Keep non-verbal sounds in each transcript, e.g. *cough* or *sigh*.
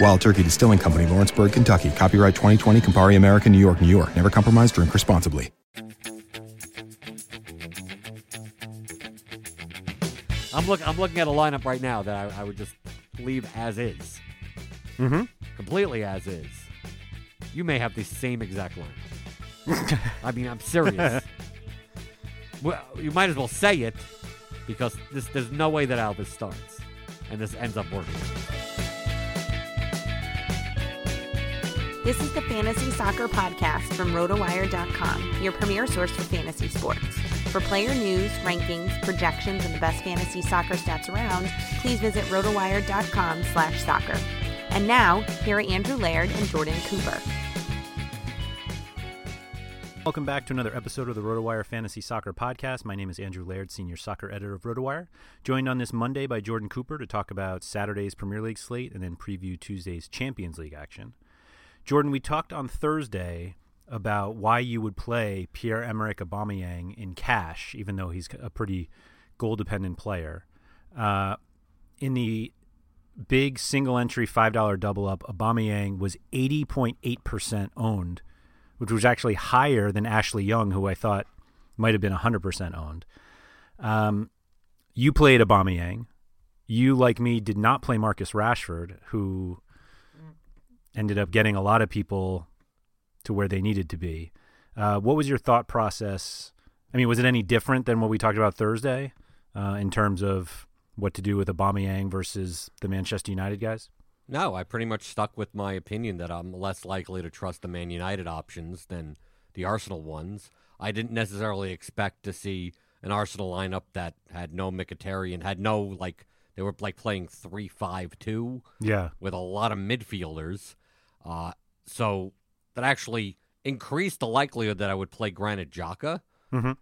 Wild Turkey Distilling Company, Lawrenceburg, Kentucky. Copyright 2020, Campari American, New York, New York. Never compromise, drink responsibly. I'm look. I'm looking at a lineup right now that I, I would just leave as is. Mm-hmm. Completely as is. You may have the same exact lineup. *laughs* I mean, I'm serious. *laughs* well, you might as well say it because this, there's no way that Alvis starts, and this ends up working. This is the Fantasy Soccer Podcast from RotoWire.com, your premier source for fantasy sports. For player news, rankings, projections, and the best fantasy soccer stats around, please visit RotoWire.com slash soccer. And now, here are Andrew Laird and Jordan Cooper. Welcome back to another episode of the RotoWire Fantasy Soccer Podcast. My name is Andrew Laird, senior soccer editor of RotoWire. Joined on this Monday by Jordan Cooper to talk about Saturday's Premier League slate and then preview Tuesday's Champions League action. Jordan, we talked on Thursday about why you would play Pierre Emerick Aubameyang in cash, even though he's a pretty goal-dependent player. Uh, in the big single entry five dollar double up, Aubameyang was eighty point eight percent owned, which was actually higher than Ashley Young, who I thought might have been hundred percent owned. Um, you played Aubameyang. You, like me, did not play Marcus Rashford, who ended up getting a lot of people to where they needed to be. Uh, what was your thought process? I mean, was it any different than what we talked about Thursday uh, in terms of what to do with Aubameyang versus the Manchester United guys? No, I pretty much stuck with my opinion that I'm less likely to trust the Man United options than the Arsenal ones. I didn't necessarily expect to see an Arsenal lineup that had no Mkhitaryan, had no like they were like playing three five two, yeah, with a lot of midfielders. Uh, so that actually increased the likelihood that I would play Granit Xhaka mm-hmm.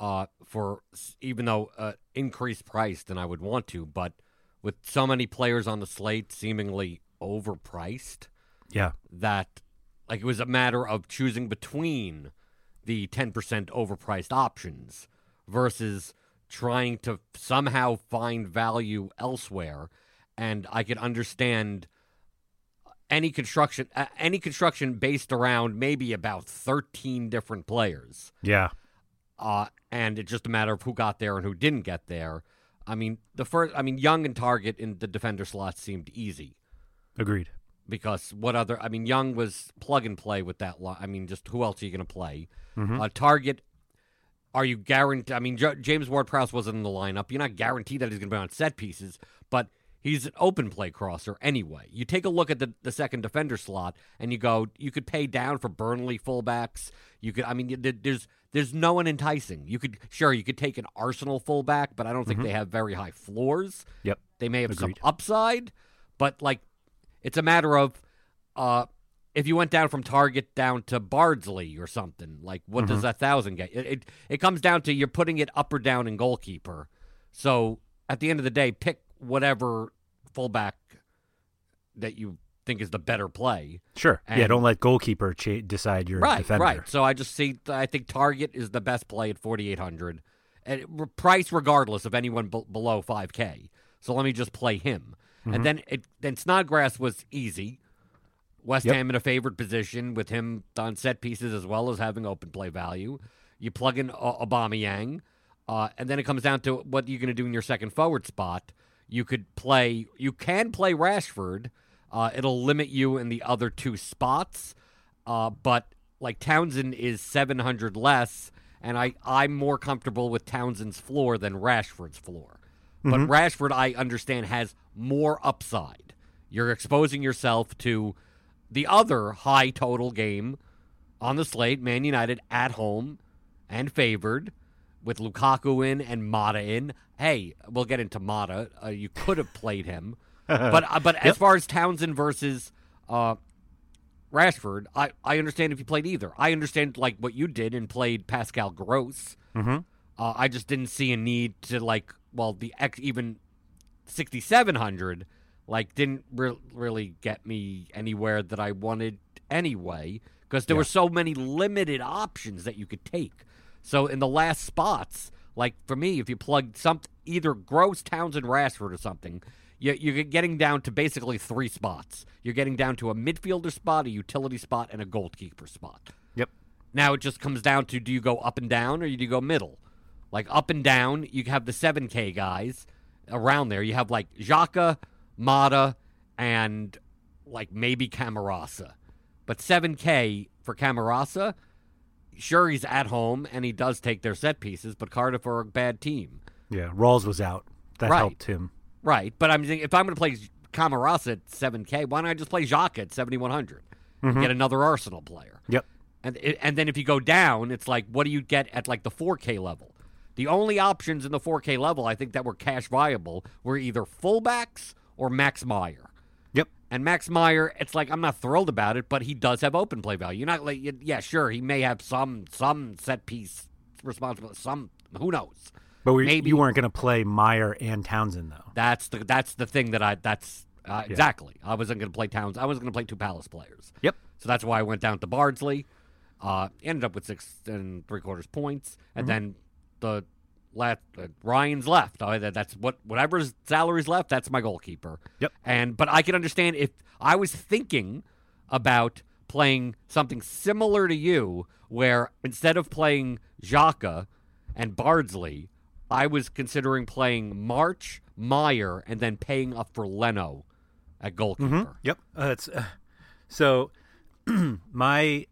uh, for even though uh, increased price than I would want to, but with so many players on the slate seemingly overpriced, yeah, that like it was a matter of choosing between the 10% overpriced options versus trying to somehow find value elsewhere and I could understand any construction uh, any construction based around maybe about 13 different players. Yeah. Uh and it's just a matter of who got there and who didn't get there. I mean, the first I mean Young and Targett in the defender slots seemed easy. Agreed. because what other? I mean, Young was plug and play with that. Li- I mean, just who else are you going to play? Mhm. Uh, Targett. Are you guaranteed? I mean, J- James Ward Prowse wasn't in the lineup. You're not guaranteed that he's going to be on set pieces, but he's an open play crosser anyway. You take a look at the, the second defender slot, and you go, you could pay down for Burnley fullbacks. You could, I mean, there's there's no one enticing. You could sure you could take an Arsenal fullback, but I don't think they have very high floors. Yep. They may have Agreed. some upside, but like it's a matter of uh if you went down from Targett down to Bardsley or something, like what does that thousand get? It, it it comes down to you're putting it up or down in goalkeeper. So at the end of the day, pick whatever fullback that you think is the better play. Sure. yeah, don't let goalkeeper cha- decide your right, defender. right. So I just see. I think Targett is the best play at 4,800, and price regardless of anyone b- below 5K. So let me just play him, Mm-hmm. and then it then Snodgrass was easy. West Yep. Ham in a favored position with him on set pieces as well as having open play value. You plug in o- Aubameyang, uh, and then it comes down to what you're going to do in your second forward spot. You could play. You can play Rashford. Uh, it'll limit you in the other two spots, uh, but like Townsend is 700 less, and I I'm more comfortable with Townsend's floor than Rashford's floor. But Rashford, I understand, has more upside. You're exposing yourself to the other high total game on the slate, Man United at home and favored with Lukaku in and Mata in. Hey, we'll get into Mata. Uh, you could have played him, *laughs* but uh, but as far as Townsend versus uh, Rashford, I, I understand if you played either. I understand like what you did and played Pascal Gross. Mm-hmm. Uh, I just didn't see a need to like well the X even sixty seven hundred like didn't re- really get me anywhere that I wanted anyway because there were so many limited options that you could take. So in the last spots, like for me, if you plug some either Gross, Townsend, Rashford or something, you, you're getting down to basically three spots. You're getting down to a midfielder spot, a utility spot, and a goalkeeper spot. Yep. Now it just comes down to do you go up and down or do you go middle? Like up and down, you have the 7K guys around there. You have like Xhaka, Mata, and like maybe Camarasa. But 7K for Camarasa, sure he's at home and he does take their set pieces, but Cardiff are a bad team. Yeah, Ralls was out. That Right. helped him. Right. But I'm saying if I'm going to play Camarasa at 7K, why don't I just play Xhaka at 7,100? and mm-hmm. Get another Arsenal player. Yep. And and then if you go down, it's like what do you get at like the 4K level? The only options in the 4K level I think that were cash viable were either fullbacks or Max Meyer. And Max Meyer, it's like I'm not thrilled about it, but he does have open play value. You're not like yeah, sure, he may have some some set piece responsibility, some who knows. But we, Maybe- you weren't going to play Meyer and Townsend though. That's the that's the thing that I that's uh, exactly. I wasn't going to play Towns. I was going to play two Palace players. Yep. So that's why I went down to Bardsley. Uh, ended up with six and three quarters points, and then the last uh, Ryan's left. That- that's what whatever's salary's left. That's my goalkeeper. Yep. And but I can understand if I was thinking about playing something similar to you, where instead of playing Xhaka and Bardsley, I was considering playing March, Meyer, and then paying up for Leno at goalkeeper. Yep. Uh, it's, uh, so *clears throat* my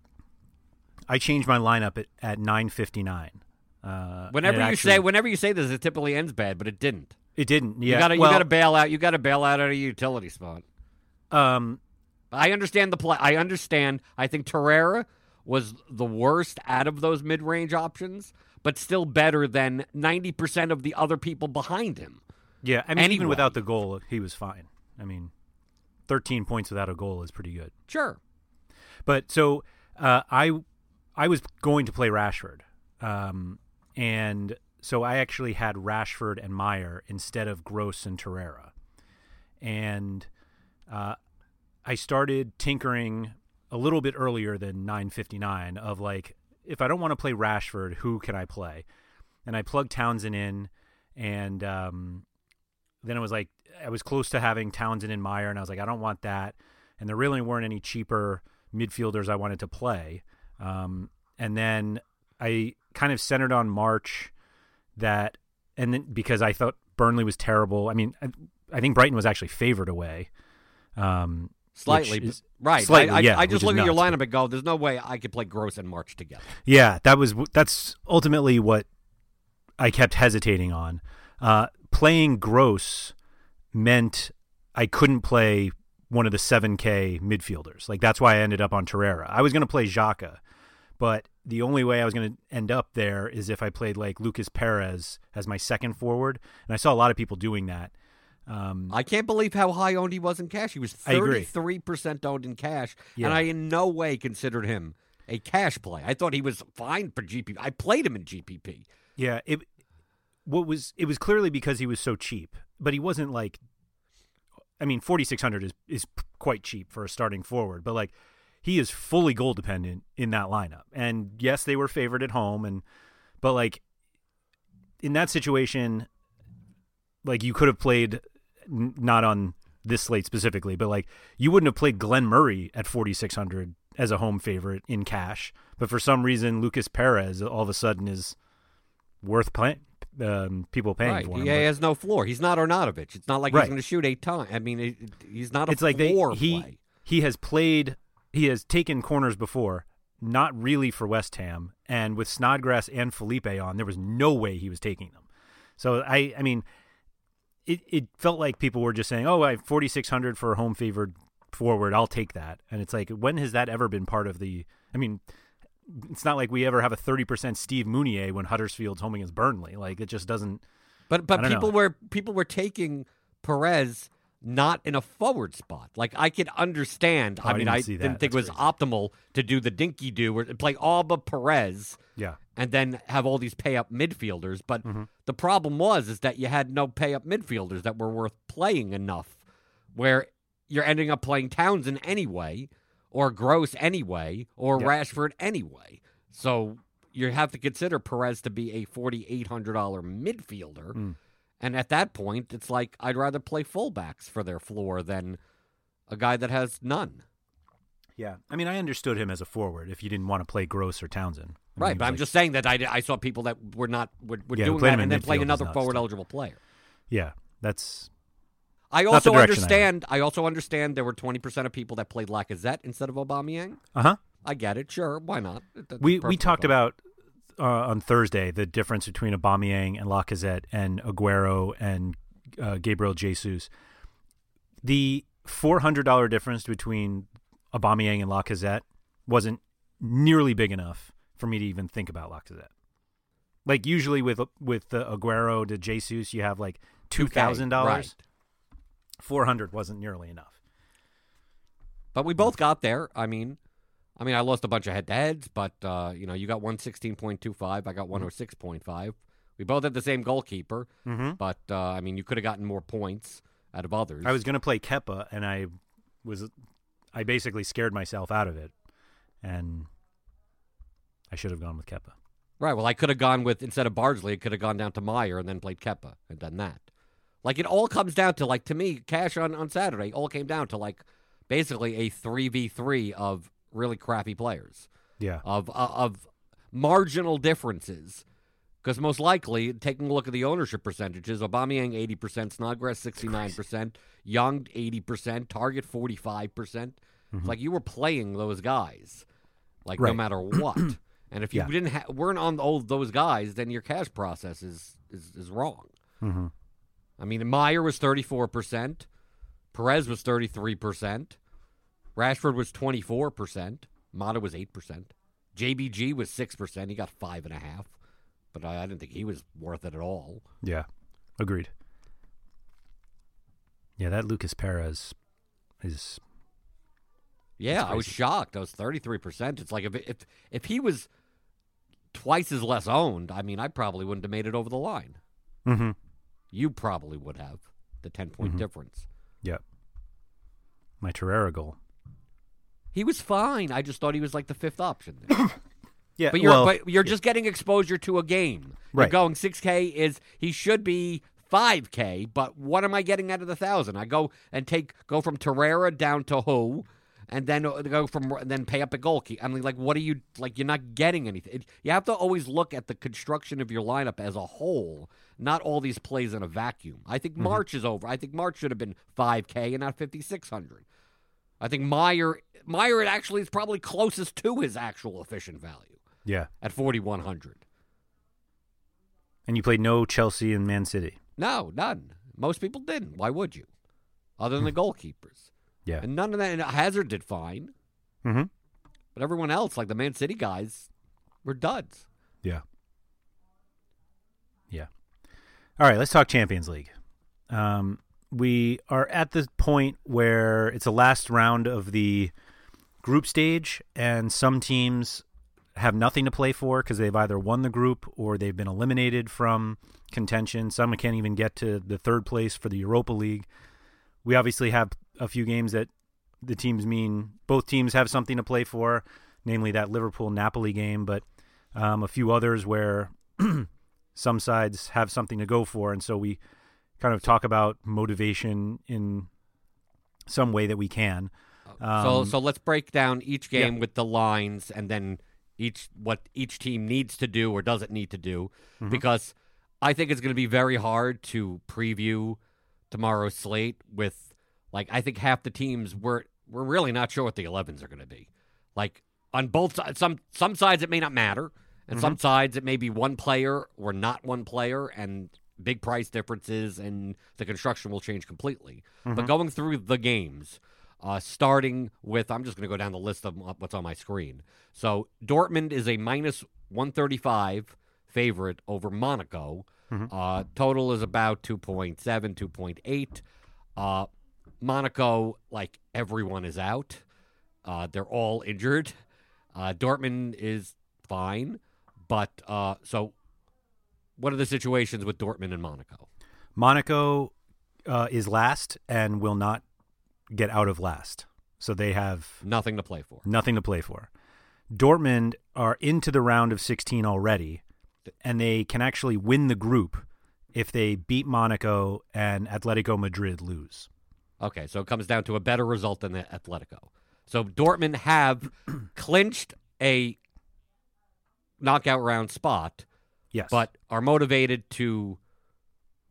I changed my lineup at, at 9:59. Uh, Whenever you actually- say whenever you say this, it typically ends bad, but it didn't. it didn't. Yeah. You gotta well, you gotta bail out. You gotta bail out at a utility spot. um I understand the play. I understand. I think Torreira was the worst out of those mid range options, but still better than ninety percent of the other people behind him. yeah, I mean even without the goal, he was fine. I mean 13 points without a goal is pretty good. Sure. But so uh, I I was going to play Rashford, um, and so I actually had Rashford and Meyer instead of Gross and Torreira, and uh, I started tinkering a little bit earlier than 9:59 of like if I don't want to play Rashford, who can I play? And I plugged Townsend in, and um, then it was like I was close to having Townsend and Meyer, and I was like, I don't want that. And there really weren't any cheaper midfielders I wanted to play. Um, and then I kind of centered on March that, and then because I thought Burnley was terrible. I mean, I, I think Brighton was actually favored away. Um, Slightly, is- right? slightly, I, I, yeah, I just look at your lineup and go, "There's no way I could play Gross and March together." Yeah, that was that's ultimately what I kept hesitating on. Uh, playing gross meant I couldn't play one of the seven K midfielders. Like that's why I ended up on Torreira. I was going to play Xhaka, but the only way I was going to end up there is if I played like Lucas Perez as my second forward, and I saw a lot of people doing that. Um, I can't believe how high owned he was in cash. He was 33% owned in cash, Yeah. and I in no way considered him a cash play. I thought he was fine for GPP. I played him in GPP. Yeah, it what was it was clearly because he was so cheap, but he wasn't like I mean, 4600 is is quite cheap for a starting forward, but like he is fully goal dependent in that lineup. And yes, they were favored at home and but like in that situation like you could have played n- not on this slate specifically, but like you wouldn't have played Glenn Murray at 4600 as a home favorite in cash, but for some reason Lucas Perez all of a sudden is worth playing um, people paying right. for He him. but has no floor. He's not Arnautovic. It's not like Right. he's going to shoot eight times. I mean, it, he's not a it's like they floor he play. he has played he has taken corners before, not really for West Ham, and with Snodgrass and Felipe on, there was no way he was taking them. So I I mean it it felt like people were just saying, "Oh, I have 4600 for a home favored forward. I'll take that." And it's like when has that ever been part of the I mean it's not like we ever have a 30% Steve Mounié when Huddersfield's home against Burnley. Like it just doesn't But but people know. were people were taking Perez not in a forward spot. Like I could understand. Oh, I I mean, didn't I didn't think it was crazy. optimal to do the dinky do or play Alba Perez yeah. and then have all these pay up midfielders. But Mm-hmm. the problem was is that you had no pay up midfielders that were worth playing enough where you're ending up playing Townsend anyway, or Gross anyway, or Yeah. Rashford anyway. So you have to consider Perez to be a forty eight hundred dollar midfielder. Mm. And at that point, it's like I'd rather play fullbacks for their floor than a guy that has none. Yeah. I mean, I understood him as a forward if you didn't want to play Gross or Townsend. I Right, but I'm like- just saying that I, I saw people that were not were, were Yeah, doing that and then playing another forward eligible player. Yeah, that's I also direction I understand. I, also understand there were twenty percent of people that played Lacazette instead of Aubameyang. uh huh. I get it. Sure, why not? That's We we talked about uh, on Thursday the difference between Aubameyang and Lacazette and Aguero and uh, Gabriel Jesus. The four hundred dollar difference between Aubameyang and Lacazette wasn't nearly big enough for me to even think about Lacazette. Like usually with with the Aguero to Jesus, you have like two 2K, thousand dollars. Four hundred wasn't nearly enough. But we both got there. I mean, I mean, I lost a bunch of head to heads, but uh, you know, you got one sixteen point two five. I got one oh six point five. We both had the same goalkeeper, Mm-hmm. but uh, I mean, you could have gotten more points out of others. I was going to play Kepa, and I was, I basically scared myself out of it, and I should have gone with Kepa. Right. Well, I could have gone with instead of Bardsley, I could have gone down to Meyer and then played Kepa and done that. Like it all comes down to like to me, cash on on Saturday all came down to like basically a three v three of really crappy players Yeah, of uh, of marginal differences. Because most likely, taking a look at the ownership percentages, Aubameyang eighty percent, Snodgrass sixty nine percent, Young eighty percent, Targett forty five percent. It's like you were playing those guys, like no matter *clears throat* what. and if you Yeah. didn't ha- weren't on all those guys, then your cash process is is, is wrong. mm-hmm. I mean, Meyer was thirty four percent, Perez was thirty three percent, Rashford was twenty four percent, Mata was eight percent, JBG was six percent. He got five and a half, but I, I didn't think he was worth it at all. yeah, agreed. Yeah, that Lucas Perez is Yeah, I was shocked. I was thirty three percent. It's like if if if he was twice as less owned, I mean, I probably wouldn't have made it over the line. mm-hmm. You probably would have the ten point Mhm. difference. yeah. My Torreira goal. He was fine. I just thought he was like the fifth option. There. *coughs* Yeah, But you're well, but you're just getting exposure to a game. You're Right. going six K is he should be five K, but what am I getting out of the thousand? I go and take go from Torreira down to who, and then uh, go from and then pay up a goalkeeper. I mean, like, what are you like? You're not getting anything. It- you have to always look at the construction of your lineup as a whole, not all these plays in a vacuum. I think March is over. I think March should have been five K and not fifty six hundred. I think Meyer Meyer actually is probably closest to his actual efficient value Yeah. at 4100. And you played no Chelsea and Man City. No, none. Most people didn't. Why would you? Other than the goalkeepers. Yeah. And none of that. And Hazard did fine. Mm-hmm. But everyone else, like the Man City guys, were duds. Yeah. Yeah. All right, let's talk Champions League. Um, we are at the point where it's the last round of the group stage, and some teams have nothing to play for because they've either won the group or they've been eliminated from contention. Some can't even get to the third place for the Europa League. We obviously have a few games that the teams mean both teams have something to play for, namely that Liverpool Napoli game, but um, a few others where *clears throat* some sides have something to go for, and so we kind of talk about motivation in some way that we can. so Um, so let's break down each yeah. game with the lines and then each what each team needs to do or doesn't need to do Mm-hmm. because I think it's going to be very hard to preview tomorrow's slate with like I think half the teams we're we're really not sure what the 11s are going to be. Like on both sides some some sides it may not matter and some sides it may be one player or not one player and big price differences and the construction will change completely. But going through the games uh, starting with, I'm just going to go down the list of what's on my screen. So Dortmund is a minus 135 favorite over Monaco. Uh, total is about 2.7, 2.8. Uh, Monaco, like everyone is out. Uh, they're all injured. Uh, Dortmund is fine, but uh, so what are the situations with Dortmund and Monaco? Monaco uh, is last and will not get out of last, so they have Nothing to play for. nothing to play for. Dortmund are into the round of 16 already, and they can actually win the group if they beat Monaco and Atletico Madrid lose. Okay, so it comes down to a better result than the Atletico. So Dortmund have *clears throat* clinched a knockout round spot, Yes, but are motivated to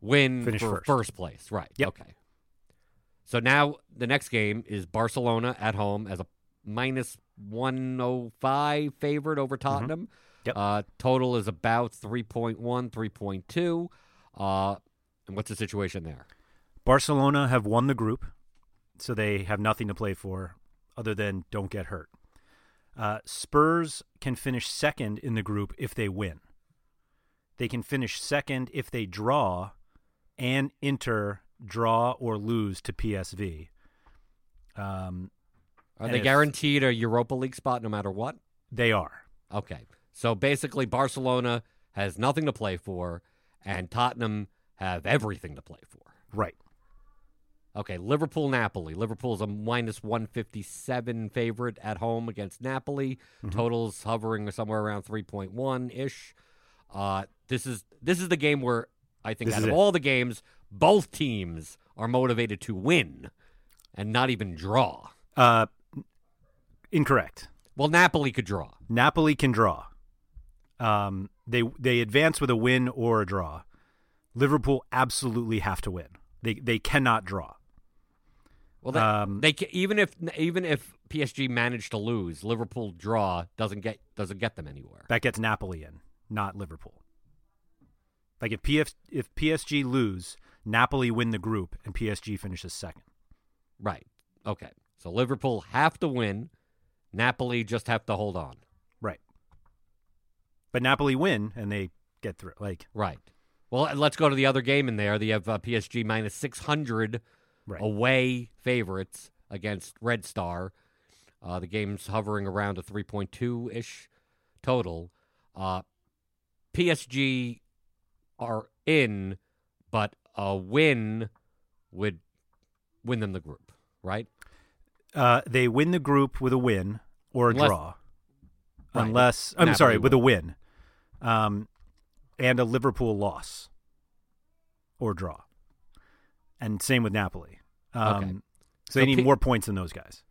win Finish for first. first. place. Right. Yep. Okay. So now the next game is Barcelona at home as a minus 105 favorite over Tottenham. Mm-hmm. Yep. Uh, total is about 3.1, 3.2. Uh, and what's the situation there? Barcelona have won the group, so they have nothing to play for other than don't get hurt. Uh, Spurs can finish second in the group if they win. They can finish second if they draw, and Inter draw or lose to PSV. Um, Are they if- guaranteed a Europa League spot no matter what? they are. Okay. So basically, Barcelona has nothing to play for, and Tottenham have everything to play for. Right. Okay, Liverpool Napoli. Liverpool's a minus 157 favorite at home against Napoli. Totals hovering somewhere around 3.1 ish. Uh, this is this is the game where I think This out of it. all the games, both teams are motivated to win and not even draw. Uh, incorrect. Well, Napoli could draw. Napoli can draw. Um, they they advance with a win or a draw. Liverpool absolutely have to win. They they cannot draw. Well, they, Um, they even if even if PSG managed to lose, Liverpool draw doesn't get doesn't get them anywhere. That gets Napoli in, not Liverpool. Like if PF, if PSG lose, Napoli win the group and PSG finishes second. Right. Okay. So Liverpool have to win. Napoli just have to hold on. Right. But Napoli win and they get through. Like Right. Well, let's go to the other game in there. They have uh, PSG minus 600 right. away favorites against Red Star. Uh, the game's hovering around a 3.2 ish total. Uh, PSG are in, but a win would win them the group, right? Uh, they win the group with a win or a Unless- draw. Right. Unless I'm Napoli sorry, with a win. win. Um, and a Liverpool loss or draw. And same with Napoli. Um, Okay. So they So need P- more points than those guys.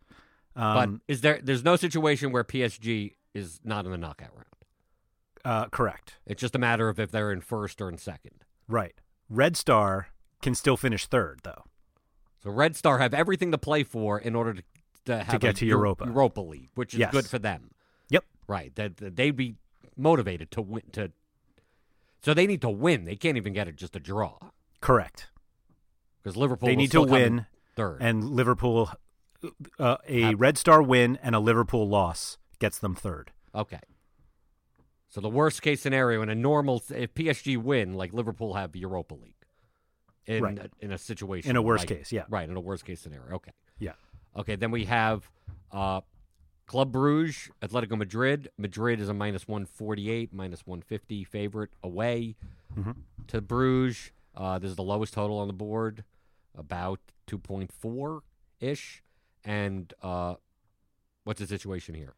but Um, is there? There's no situation where PSG is not in the knockout round. Uh, correct. It's just a matter of if they're in first or in second. Right. Red Star can still finish third, though. So Red Star have everything to play for in order to to have get to Eu- Europa. Europa League, which is Yes. good for them. Yep. Right. That that they'd be motivated to win to. So they need to win. They can't even get it just a draw Correct. because Liverpool. they need to win, third. and Liverpool, uh, a Red Star win and a Liverpool loss gets them third. Okay. So the worst case scenario in a normal, if PSG win, like Liverpool have Europa League, in Right. a, in a situation In a worst like- case, yeah. right in a worst case scenario. Okay, Yeah. okay. Then we have uh, Club Bruges, Atletico Madrid. Madrid is a minus one forty eight, minus one fifty favorite away Mhm. to Bruges. Uh, this is the lowest total on the board, about two point four ish. And uh, what's the situation here?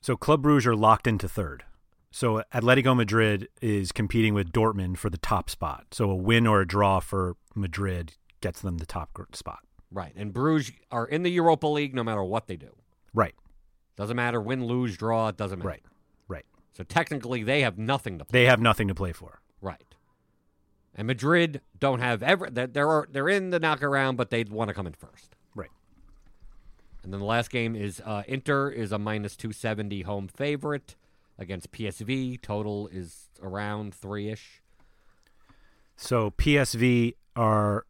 So Club Brugge are locked into third. So Atletico Madrid is competing with Dortmund for the top spot. So a win or a draw for Madrid gets them the top spot. Right. And Bruges are in the Europa League no matter what they do. Right. Doesn't matter win, lose, draw, it doesn't matter. Right. Right. So technically they have nothing to play. They have nothing to play for. Right. And Madrid don't have ever they're they're, they're in the knockaround, but they'd want to come in first. Right. And then the last game is uh, Inter is a minus two seventy home favorite against PSV. Total is around three ish. So PSV are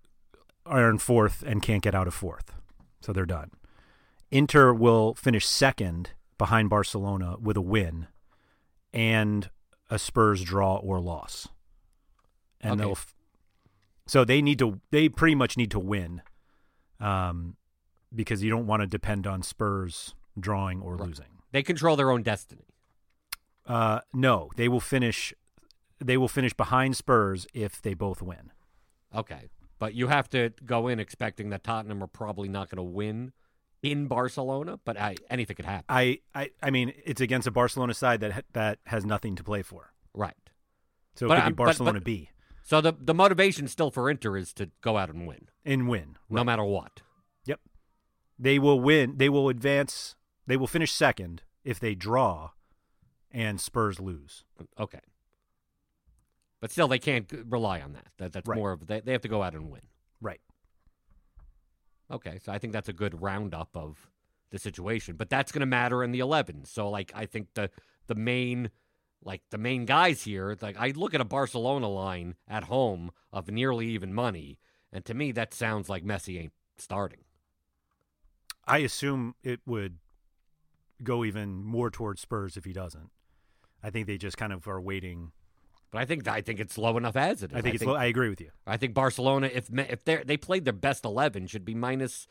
are in fourth and can't get out of fourth. So they're done. Inter will finish second behind Barcelona with a win and a Spurs draw or loss. And Okay. they'll f- so they need to they pretty much need to win. Um because you don't want to depend on Spurs drawing or Right. losing. They control their own destiny. Uh no, they will finish they will finish behind Spurs if they both win. Okay. But you have to go in expecting that Tottenham are probably not going to win in Barcelona, but I, anything could happen. I, I, I mean, it's against a Barcelona side that that has nothing to play for. right. So it But could be Barcelona but- B So the the motivation still for Inter is to go out and win, and win. no matter what. Yep. They will win. They will advance. They will finish second if they draw, and Spurs lose. Okay. But still, they can't rely on that. that that's Right. more of they, they have to go out and win. Right. Okay, so I think that's a good roundup of the situation. But that's going to matter in the 11. So like I think the the main like the main guys here, like I look at a Barcelona line at home of nearly even money, and to me that sounds like Messi ain't starting. I assume it would go even more towards Spurs if he doesn't. I think they just kind of are waiting. But I think I think it's low enough as it is. I think it's. low I agree with you. I think Barcelona, if if they they played their best eleven, should be minus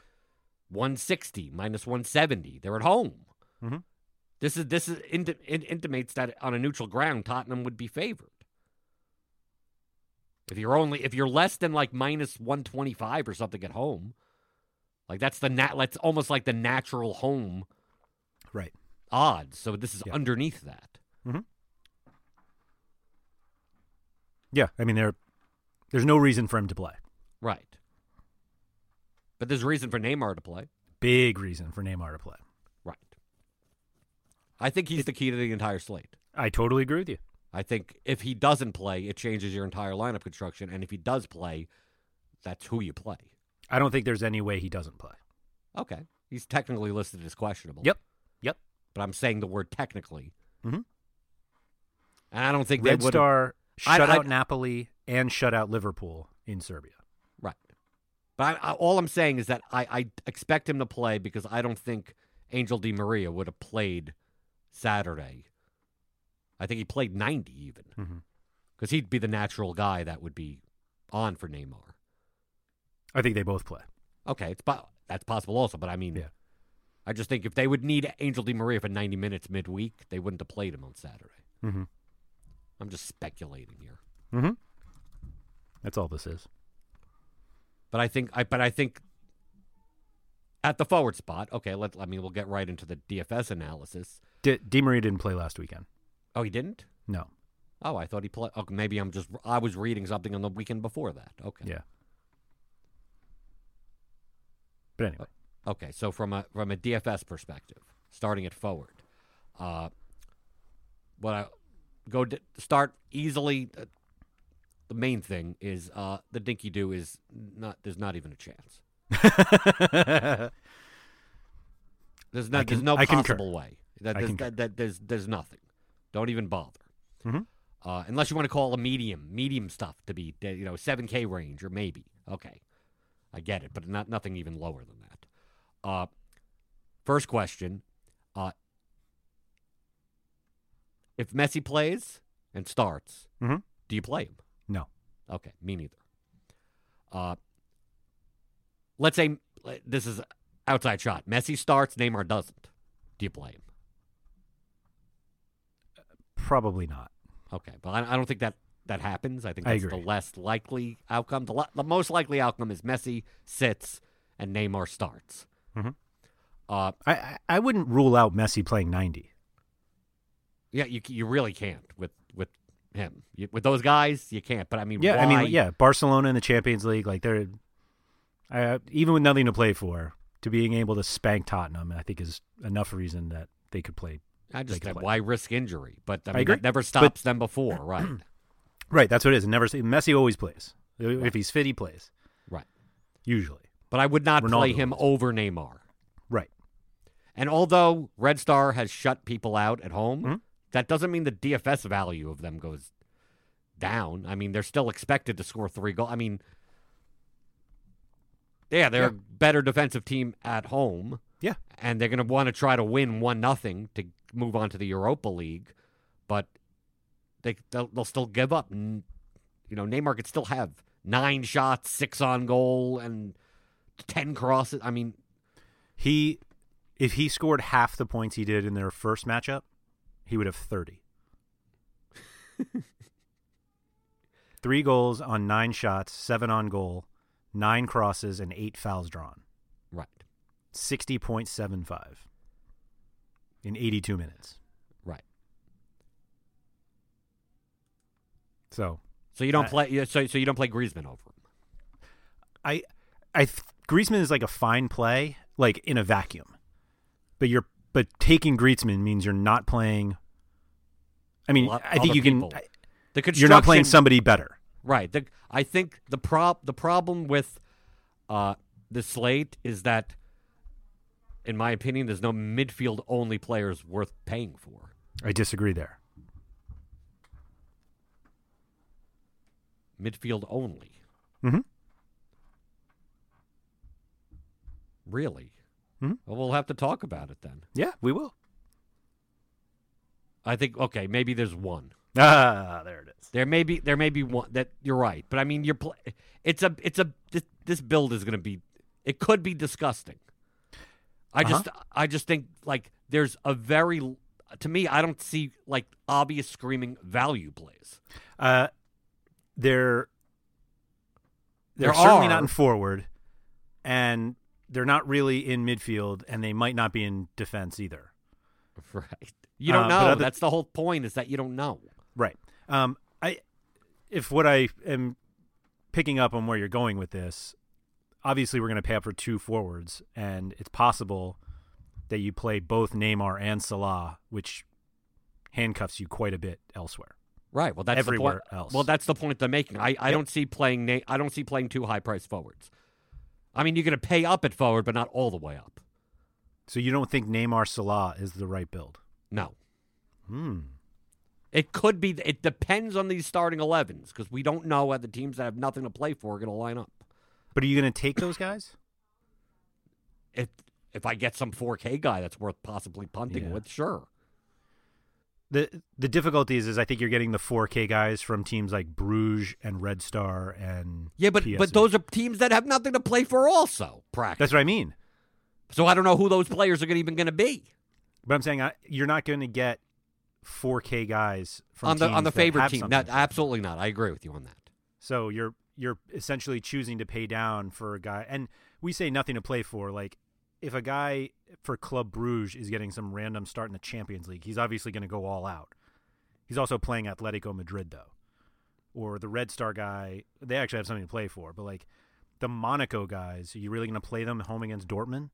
one sixty, minus one seventy. They're at home. Mhm. This is this is inti- in, intimates that on a neutral ground, Tottenham would be favored. If you're only if you're less than like minus one twenty five or something at home, like that's the nat that's almost like the natural home Right. odds. So this is Yeah. underneath that. Yeah. I mean, there. There's no reason for him to play. Right. But there's a reason for Neymar to play. Big reason for Neymar to play. Right. I think he's the key to the entire slate. I totally agree with you. I think if he doesn't play, it changes your entire lineup construction. And if he does play, that's who you play. I don't think there's any way he doesn't play. Okay. He's technically listed as questionable. Yep. Yep. But I'm saying the word technically. Mhm. And I don't think Red they would Star I- shut I- out Napoli and shut out Liverpool in Serbia. Right. But I, I, all I'm saying is that I, I expect him to play because I don't think Angel Di Maria would have played Saturday. I think he played 90 even. Because he'd be the natural guy that would be on for Neymar. I think they both play. Okay, it's po- that's possible also, but I mean, Yeah. I just think if they would need Angel Di Maria for 90 minutes midweek, they wouldn't have played him on Saturday. Mm-hmm. I'm just speculating here. Mm-hmm. That's all this is. But I think I but I think at the forward spot, okay, let I mean we'll get right into the DFS analysis. Di, Di Maria didn't play last weekend. Oh, he didn't? No. Oh, I thought he played. Okay, maybe I'm just I was reading something on the weekend before that. Okay. Yeah. But anyway, Okay, so from a from a DFS perspective, starting at forward, uh, what I go d- start easily. Uh, the main thing is uh, the Dinky Do is not. There's not even a chance. *laughs* There's no, I there's no I concur. way. That, there's, that, that there's there's nothing. Don't even bother. Mhm. Uh, unless you want to call a medium, medium stuff to be you know seven K range or maybe okay, I get it, but not nothing even lower than that. Uh, first question: uh, If Messi plays and starts, Mhm. do you play him? No. Okay, me neither. Uh, let's say this is outside shot. Messi starts, Neymar doesn't. Do you play him? Probably not. Okay, but I, I don't think that that happens. I think that's agree. the less likely outcome. The, the most likely outcome is Messi sits and Neymar starts. Mhm. Uh, I, I I wouldn't rule out Messi playing 90. Yeah, you you really can't with with him you, with those guys. You can't. But I mean, Yeah, I mean, yeah, Barcelona in the Champions League, like they're uh, even with nothing to play for, to being able to spank Tottenham, I think is enough reason that they could play. I just play. why risk injury? But I I mean, that never but- stops them before, right? *clears throat* Right, that's what it is. It never Messi always plays. If he's fit, he plays right. usually. But I would not play him over Neymar. Right. And although Red Star has shut people out at home, Mhm. That doesn't mean the DFS value of them goes down. I mean, they're still expected to score three goals. I mean, yeah, they're Yeah. a better defensive team at home, Yeah. and they're going to want to try to win one nothing to move on to the Europa League, but they they'll, they'll still give up. You know, Neymar could still have nine shots, six on goal, and ten crosses. I mean, He, if he scored half the points he did in their first matchup, he would have 30. *laughs* Three goals on nine shots, seven on goal, nine crosses, and eight fouls drawn. right. 60.75 in 82 minutes. Right. So So you don't I- play. So so you don't play Griezmann over him. I, I, Griezmann is like a fine play, like in a vacuum, but you're, but taking Griezmann means you're not playing. I mean, Lot- I think you can. people. I- The You're not playing somebody better. Right. The, I think the prob the problem with uh, the slate is that, in my opinion, there's no midfield only players worth paying for. I disagree there. Midfield only. Mhm. Really? Mhm. Well, we'll have to talk about it then. Yeah, we will. I think okay, maybe there's one. *laughs* Ah, there it is. There may be there may be one that you're right, but I mean you're pl- it's a it's a this, this build is going to be it could be disgusting. I Uh-huh. just I just think like there's a very to me I don't see like obvious screaming value plays. Uh, they're they're There certainly are. not in forward, and they're not really in midfield, and they might not be in defense either. *laughs* Right. You don't Uh, know. other- That's the whole point is that you don't know. Right. Um, I, if what I am picking up on where you're going with this, obviously we're going to pay up for two forwards, and it's possible that you play both Neymar and Salah, which handcuffs you quite a bit elsewhere. Right. Well, that's Everywhere the point. else. Well, that's the point they're making. I, I Yep. don't see playing Na- I don't see playing two high priced forwards. I mean, you're going to pay up at forward, but not all the way up. So you don't think Neymar Salah is the right build? No. Hmm. It could be. It depends on these starting 11s because we don't know how the teams that have nothing to play for are going to line up. But are you going to take those guys? If if I get some 4K guy that's worth possibly punting Yeah. with, sure. The The difficulty is, is I think you're getting the 4K guys from teams like Bruges and Red Star and Yeah, but but those are teams that have nothing to play for also. Practice. that's what I mean. So I don't know who those players are gonna even going to be But I'm saying I, you're not going to get 4K guys from on the on the favorite team. Not, absolutely not. I agree with you on that. So you're you're essentially choosing to pay down for a guy, and we say nothing to play for. Like if a guy for Club Bruges is getting some random start in the Champions League, he's obviously going to go all out. He's also playing Atletico Madrid though, or the Red Star guy. They actually have something to play for, but like the Monaco guys, are you really going to play them home against Dortmund?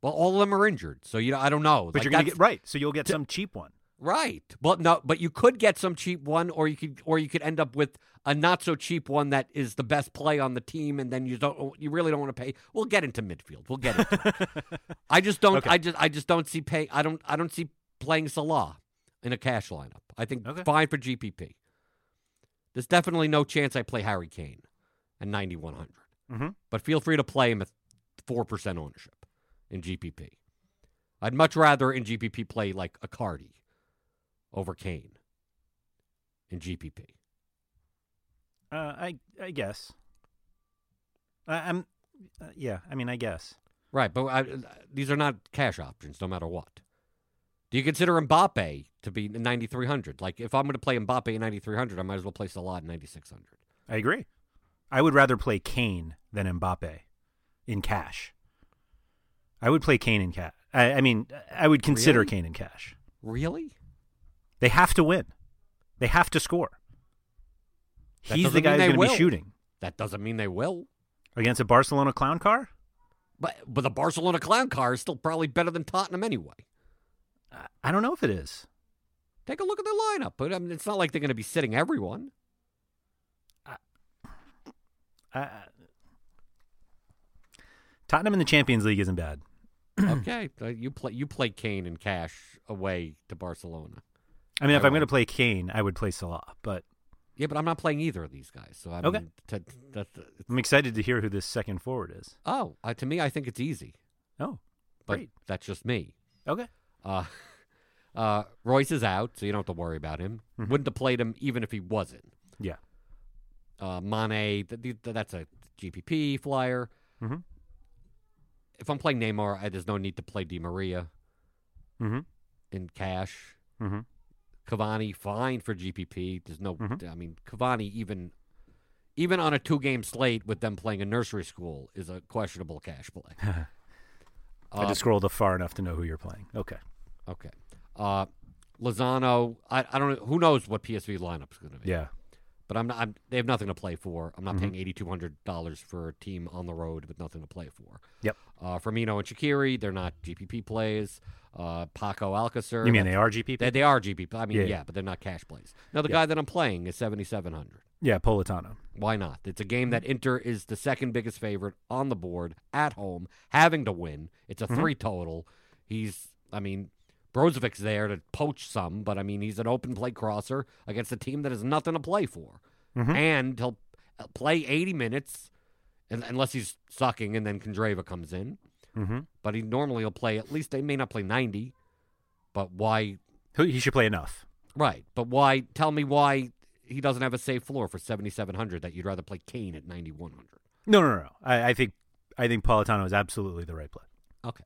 Well, all of them are injured, so you know I don't know. But Like, you're going to get right, so you'll get some cheap one. Right. Well, no, but you could get some cheap one, or you could, or you could end up with a not so cheap one that is the best play on the team, and then you don't, you really don't want to pay. We'll get into midfield. We'll get into. it. *laughs* I just don't. Okay. I just, I just don't see pay. I don't, I don't see playing Salah in a cash lineup. I think Okay. fine for GPP. There's definitely no chance I play Harry Kane at 9100. Mhm. But feel free to play him at four percent ownership in GPP. I'd much rather in GPP play like a Cardi over Kane in GPP. Uh, I I guess. I, I'm. Uh, yeah, I mean, I guess. Right, but I, these are not cash options, no matter what. Do you consider Mbappe to be 9,300? Like, if I'm going to play Mbappe in 9,300, I might as well place a lot in 9,600. I agree. I would rather play Kane than Mbappe in cash. I would play Kane in cash. I, I mean, I would consider Really? Kane in cash. Really? They have to win. They have to score. That He's the guy who's going to be shooting That doesn't mean they will. against a Barcelona clown car. But but the Barcelona clown car is still probably better than Tottenham anyway. I- I don't know if it is. Take a look at their lineup. But I mean, it's not like they're going to be sitting everyone. I, Tottenham in the Champions League isn't bad. *clears throat* okay, uh, you play you play Kane and cash away to Barcelona. I mean, if I'm going to play Kane, I would play Salah. But Yeah, but I'm not playing either of these guys. So I Okay. mean, to, that, I'm excited to hear who this second forward is. oh, uh, to me, I think it's easy. Oh, But Great. that's just me. okay. Uh, *laughs* uh, Reus is out, so you don't have to worry about him. Mhm. Wouldn't have played him even if he wasn't. Yeah. Uh, Mane, th- th- that's a GPP flyer. Mm-hmm. If I'm playing Neymar, I, there's no need to play Di Maria Mm-hmm. in cash. Mm-hmm. Cavani, fine for GPP. There's no, Mhm. I mean, Cavani even even on a two game slate with them playing a nursery school is a questionable cash play. *laughs* I Uh, just scrolled up far enough to know who you're playing. Okay. Okay. Uh, Lozano, I, I don't know. Who knows what PSV lineup's going to be? Yeah. But I'm not. I'm, they have nothing to play for. I'm not Mhm. paying eighty two hundred dollars for a team on the road with nothing to play for. Yep. Uh, Firmino and Shaqiri, they're not GPP plays. Uh, Paco Alcacer. You mean they are GPP? They, they are GPP. I mean, Yeah. yeah, but they're not cash plays. Now the Yeah. guy that I'm playing is seventy seven hundred. yeah, Politano. Why not? It's a game that Inter is the second biggest favorite on the board at home, having to win. It's a Mhm. three total. He's, I mean, Brozovic's there to poach some, but I mean, he's an open play crosser against a team that has nothing to play for. Mhm. And he'll uh, play 80 minutes, unless he's sucking, and then Candreva comes in. Mm-hmm. But he normally will play at least, they may not play 90, but why? He should play enough. Right. But why? Tell me why he doesn't have a safe floor for 7,700 that you'd rather play Kane at 9,100. No, no, no. I, I think I think Politano is absolutely the right play. Okay.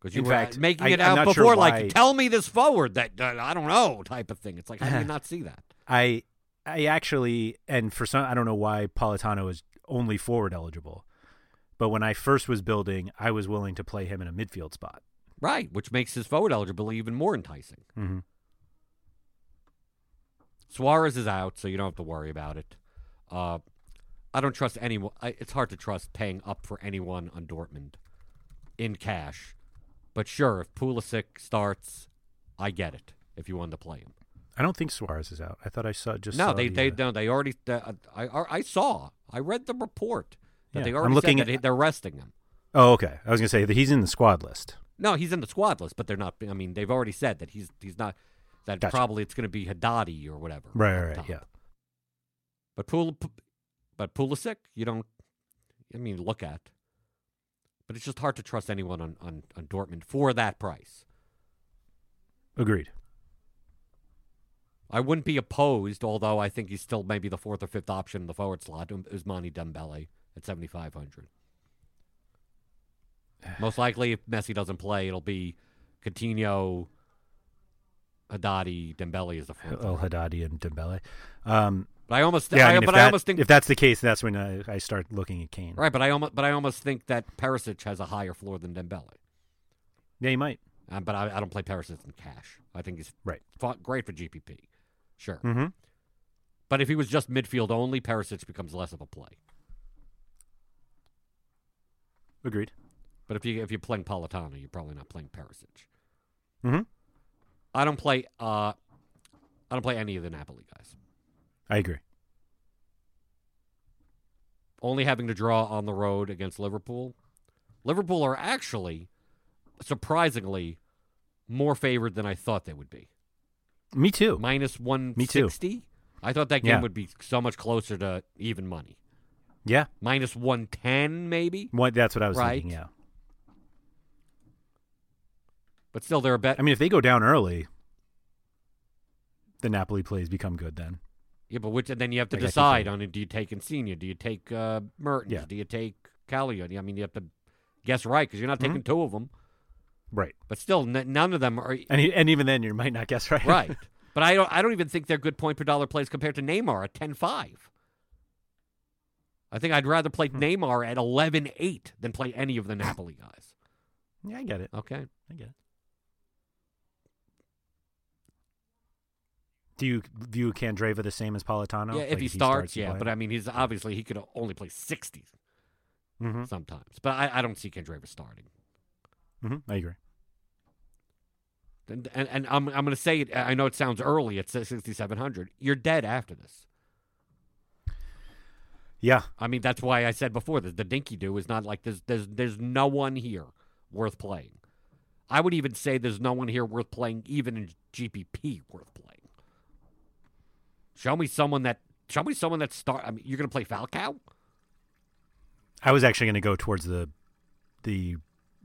Because you In were fact, making it I'm out not sure before, like, tell me this forward that uh, I don't know type of thing. It's like, how do you *sighs* not see that? I I actually and for some I don't know why Politano is only forward eligible. But when I first was building, I was willing to play him in a midfield spot. Right, which makes his forward eligibility even more enticing. Mm-hmm. Suarez is out, so you don't have to worry about it. Uh, I don't trust anyone. I, it's hard to trust paying up for anyone on Dortmund in cash. But sure, if Pulisic starts, I get it. If you wanted to play him, I don't think Suarez is out. I thought I saw just no, saw they the, they uh, no, they already. Uh, I I saw. I read the report that Yeah, they already I'm looking at, they're resting him. Oh, okay. I was gonna say that he's in the squad list. No, he's in the squad list, but they're not. I mean, they've already said that he's he's not. That Gotcha. probably it's going to be Haddadi or whatever. Right, right, top. yeah. But Pul, P- but Pulisic, you don't. I mean, look at. But it's just hard to trust anyone on on, on Dortmund for that price. Agreed. I wouldn't be opposed, although I think he's still maybe the fourth or fifth option in the forward slot. Um, Ousmane Dembele at seventy five hundred. Most likely, if Messi doesn't play, it'll be Coutinho, Haddadi, Dembele is the front. El three. Haddadi and Dembele. Um, But I almost, yeah, I I, mean, but that- I almost think if that's the case, that's when I, I start looking at Kane. right. But I almost, but I almost think that Perisic has a higher floor than Dembele. Yeah, he might. Um, but I, I don't play Perisic in cash. I think he's Right. fa- great for GPP. Sure. Mm-hmm. But if he was just midfield only, Perisic becomes less of a play. Agreed. But if you if you're playing Politano, you're probably not playing Perisic. Mm-hmm. I don't play. Uh, I don't play any of the Napoli guys. I agree. Only having to draw on the road against Liverpool. Liverpool are actually surprisingly more favored than I thought they would be. Me too. Minus one Me too. I thought that game Yeah. would be so much closer to even money. Yeah. Minus one ten, maybe. What? That's what I was Right. thinking. Yeah. But still, they're a bet. I mean, if they go down early, the Napoli plays become good. Then Yeah, but which and then you have to Like decide on it. Do you take Insigne? Do you take uh, Mertens? Yeah. Do you take Callejon? I mean, you have to guess right because you're not Mm-hmm. taking two of them. right, But still, n- none of them are and he, and even then you might not guess right. right. *laughs* But I don't. I don't even think they're good point per dollar plays compared to Neymar at 10-5. I think I'd rather play Hmm. Neymar at 11-8 than play any of the Napoli guys. yeah, I get it. Okay. I get it. Do you view Candreva the same as Politano? yeah, if Like, he starts, you yeah. But? I mean, he's obviously he could only play 60 Mhm. sometimes. But I, I don't see Candreva starting. Mhm, I agree. And and, and I'm I'm going to say it. I know it sounds early at 6700. You're dead after this. Yeah, I mean, that's why I said before that the dinky do is not like there's there's there's no one here worth playing. I would even say there's no one here worth playing, even in GPP worth playing. Show me someone that show me someone that start. I mean, you're going to play Falcao? I was actually going to go towards the the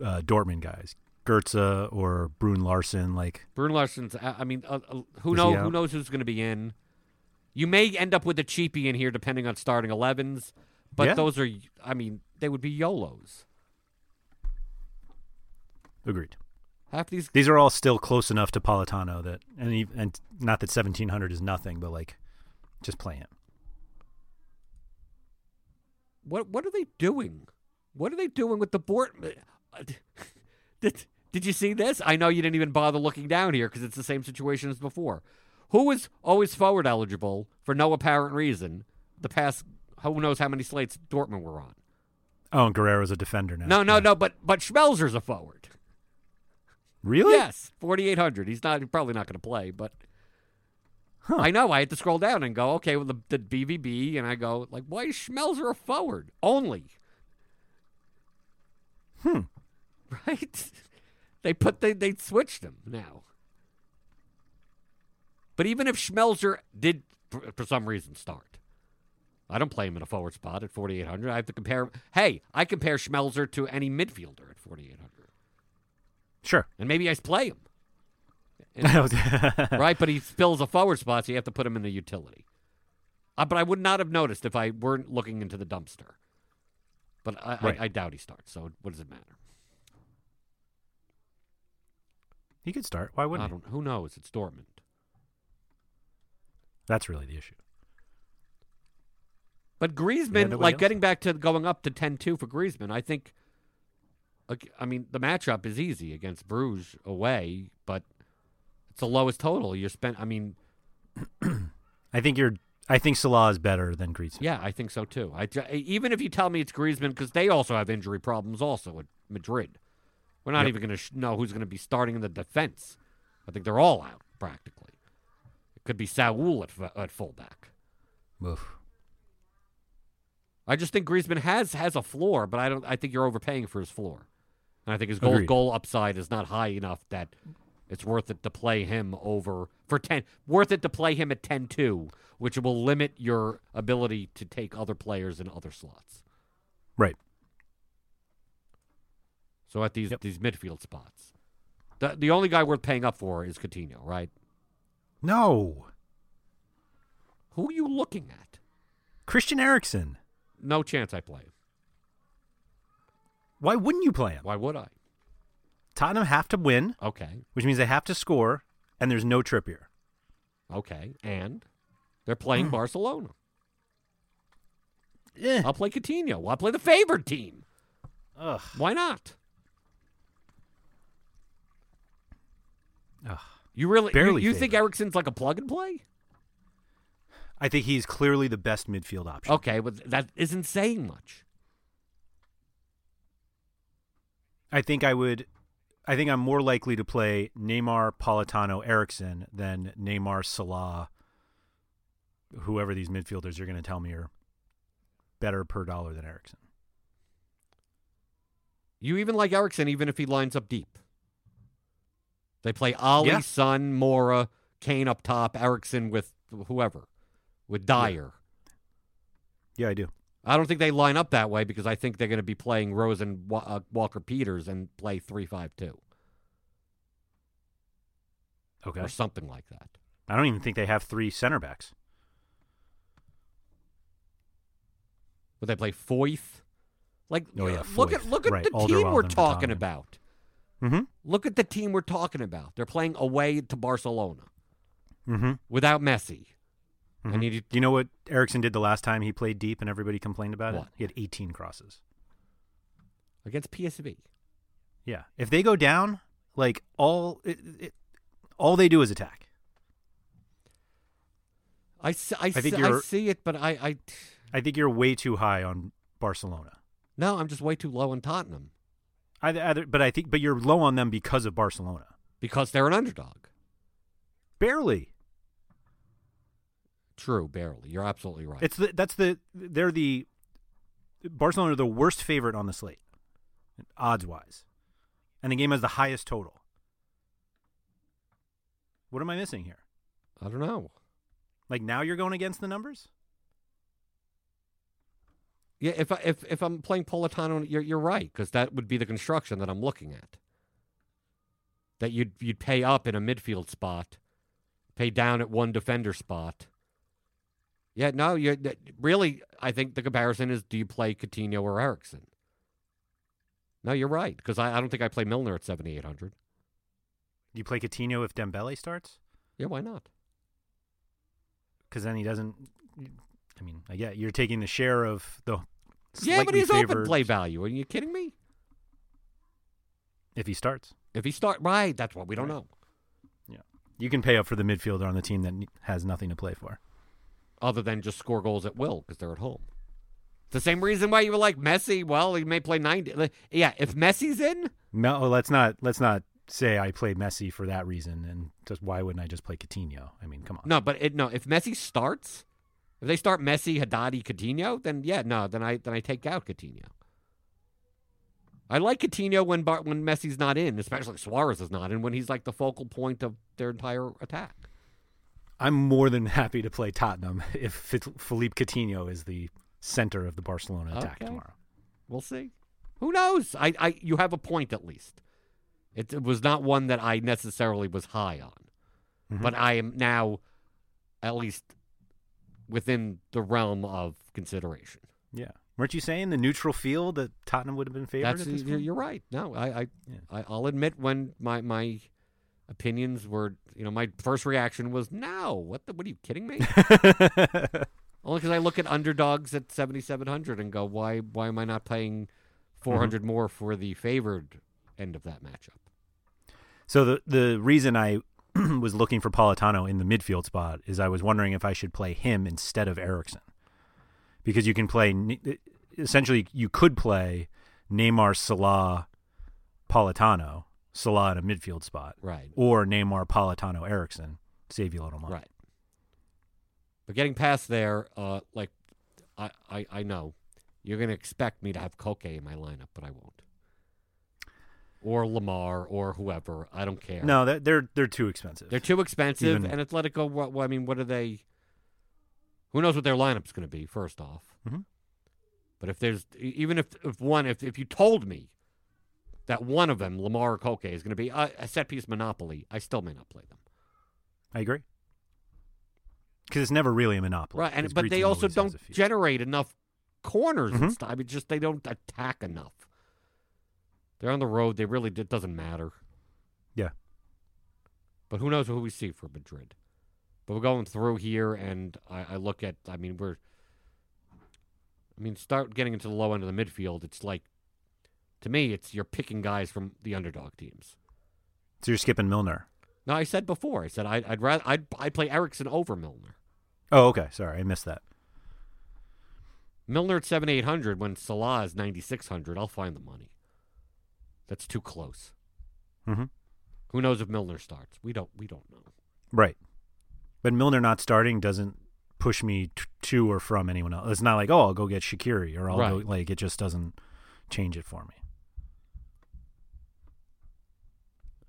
uh, Dortmund guys, Götze or Bruun Larsen. Like, Bruun Larsen's. I I mean, uh, uh, who knows? Who knows who's going to be in? You may end up with a cheapie in here, depending on starting 11s. But Yeah. those are, I mean, they would be YOLOs. agreed. Half these These are all still close enough to Politano that, and and not that seventeen hundred is nothing, but like, just play him. What what are they doing? What are they doing with the board? *laughs* Did, did you see this? I know you didn't even bother looking down here because it's the same situation as before. Who was always forward eligible for no apparent reason the past who knows how many slates Dortmund were on? Oh, and Guerreiro's a defender now. No, no, Yeah. no, but but Schmelzer's a forward. Really? Yes, forty eight hundred. He's not he's probably not going to play, but I know. I had to scroll down and go, okay, well the, the BVB, and I go like, why is Schmelzer a forward only? Hmm. *laughs* Right? They put they they switched him now. But even if Schmelzer did for, some reason start, I don't play him in a forward spot at forty eight hundred. I have to compare. Hey, I compare Schmelzer to any midfielder at forty eight hundred, Sure. and maybe I play him. *laughs* And- *laughs* right? But he fills a forward spot, so you have to put him in the utility. Uh, but I would not have noticed if I weren't looking into the dumpster. But I, Right. I, I doubt he starts. So what does it matter? he could start. Why wouldn't he? don't. Who knows? It's Dortmund. That's really the issue. But Griezmann, nobody like else? getting back to going up to 10-2 for Griezmann, I think. like, I mean, the matchup is easy against Bruges away, but it's the lowest total you're spent. I mean, *clears throat* I think you're. I think Salah is better than Griezmann. Yeah, I think so too. I even if you tell me it's Griezmann because they also have injury problems also at Madrid. We're not Yep. even going to sh- know who's going to be starting in the defense. I think they're all out practically. Could be Saul at at fullback. Oof. I just think Griezmann has has a floor, but I don't. I think you're overpaying for his floor, and I think his goal Agreed. goal upside is not high enough that it's worth it to play him over for ten. Worth it to play him at 10-2, which will limit your ability to take other players in other slots. Right. So at these Yep. these midfield spots, the the only guy worth paying up for is Coutinho, right? No. Who are you looking at? Christian Eriksen. No chance I play him. Why wouldn't you play him? Why would I? Tottenham have to win, Okay, which means they have to score, and there's no Trippier. okay, and they're playing Hmm. Barcelona. Eh. I'll play Coutinho. I'll play the favored team. Ugh. Why not? Ugh. You really Barely you, think favored. Eriksen's like a plug and play? I think he's clearly the best midfield option. Okay, but that isn't saying much. I think I would I think I'm more likely to play Neymar, Politano, Eriksen than Neymar, Salah, whoever these midfielders you're going to tell me are better per dollar than Eriksen. You even like Eriksen, even if he lines up deep. They play Alli, Yeah. Son, Moura, Kane up top, Eriksen with whoever, with Dier. Yeah, I do. I don't think they line up that way because I think they're going to be playing Rose and uh, Walker Peters and play three-five-two Okay. or something like that. I don't even think they have three center backs. Would they play Foyth? Like, Oh, yeah, look at look at Right, the team we're talking about. Mm-hmm. Look at the team we're talking about. They're playing away to Barcelona Mm-hmm. without Messi. Mhm. I need Do you know what Eriksen did the last time he played deep and everybody complained about What? it? He had 18 crosses. against PSV. Yeah. If they go down, like all it, it, all they do is attack. I, think s- I you're- see it, but I, I I think you're way too high on Barcelona. no, I'm just way too low on Tottenham Either, either, but I think, but you're low on them because of Barcelona. because they're an underdog. Barely. True, barely. You're absolutely right. It's the that's the they're the Barcelona are the worst favorite on the slate, odds wise, and the game has the highest total. What am I missing here? I don't know. Like now you're going against the numbers? Yeah, if I, if if I'm playing Politano, you're you're right because that would be the construction that I'm looking at. That you'd you'd pay up in a midfield spot, pay down at one defender spot. Yeah, no, you really. I think the comparison is: do you play Coutinho or Eriksen? No, you're right because I, I don't think I play Milner at seventy eight hundred. Do you play Coutinho if Dembele starts? Yeah, why not? Because then he doesn't. I mean, I get you're taking the share of the. Yeah, but slightly he's open play value. Are you kidding me? if he starts. If he start right, that's what we don't Right. know. Yeah. You can pay up for the midfielder on the team that has nothing to play for. other than just score goals at will because they're at home. It's the same reason why you were like Messi. Well, he may play ninety. Yeah, if Messi's in, No, let's not let's not say I play Messi for that reason, and just why wouldn't I just play Coutinho? I mean, come on. no, but it, no. If Messi starts, if they start Messi, Haddadi, Coutinho, then yeah, no, then I then I take out Coutinho. I like Coutinho when Bar- when Messi's not in, especially Suarez is not in, when he's like the focal point of their entire attack. I'm more than happy to play Tottenham *laughs* if Philippe Coutinho is the center of the Barcelona attack Okay. tomorrow. We'll see. Who knows? I, I you have a point at least. It, it was not one that I necessarily was high on, Mhm. but I am now at least within the realm of consideration. Yeah, weren't you saying the neutral field that Tottenham would have been favored? That's at this you're, right. No, I, I, Yeah. I I'll admit when my my opinions were, you know, my first reaction was no. What the? What are you kidding me? *laughs* Only because I look at underdogs at 7,700 and go, why why am I not paying 400 mm-hmm. more for the favored end of that matchup? So the the reason I was looking for Politano in the midfield spot is I was wondering if I should play him instead of Eriksen, because you can play essentially you could play Neymar, Salah, Politano, Salah in a midfield spot, Right. or Neymar, Politano, Eriksen, save you a little money. Right. But getting past there, uh, like I, I, I know you're going to expect me to have Koke in my lineup, but I won't. Or Lemar or whoever. I don't care. No, they're they're, they're too expensive. They're too expensive, Even- and Atletico. What? what- I mean, what are they? Who knows what their lineup's going to be? First off, Mhm. but if there's even if if one if if you told me that one of them, Lemar or Koke, is going to be a, a set piece monopoly, I still may not play them. I agree. Because it's never really a monopoly. Right, and but they also don't generate enough corners and Mhm. stuff. I mean, just they don't attack enough. They're on the road. They really it doesn't matter. Yeah. But who knows who we see for Madrid? But we're going through here, and I, I look at. I mean, we're. I mean, start getting into the low end of the midfield. It's like, to me, it's you're picking guys from the underdog teams. So you're skipping Milner. No, I said before. I said I'd, I'd rather I'd I'd play Eriksen over Milner. Oh, okay. Sorry, I missed that. Milner at seven eight hundred when Salah is ninety six hundred. I'll find the money. That's too close. Mhm. Who knows if Milner starts? We don't. We don't know. Right. But Milner not starting doesn't push me t- to or from anyone else. It's not like, oh, I'll go get Shaqiri or I'll go like it just doesn't change it for me.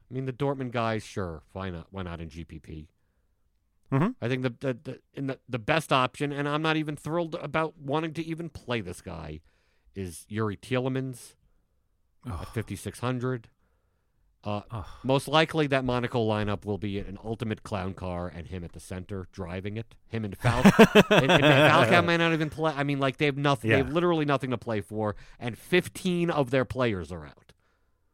I mean, the Dortmund guys, sure, why not? Why not in GPP? Mhm. I think the the, the in the the best option, and I'm not even thrilled about wanting to even play this guy, is Youri Tielemans at 5600. Uh, Ugh. most likely, that Monaco lineup will be an ultimate clown car and him at the center driving it. Him and Falcao. and, and Falcao *laughs* may not even play. I mean, like they have nothing. They have literally nothing to play for, and 15 of their players are out.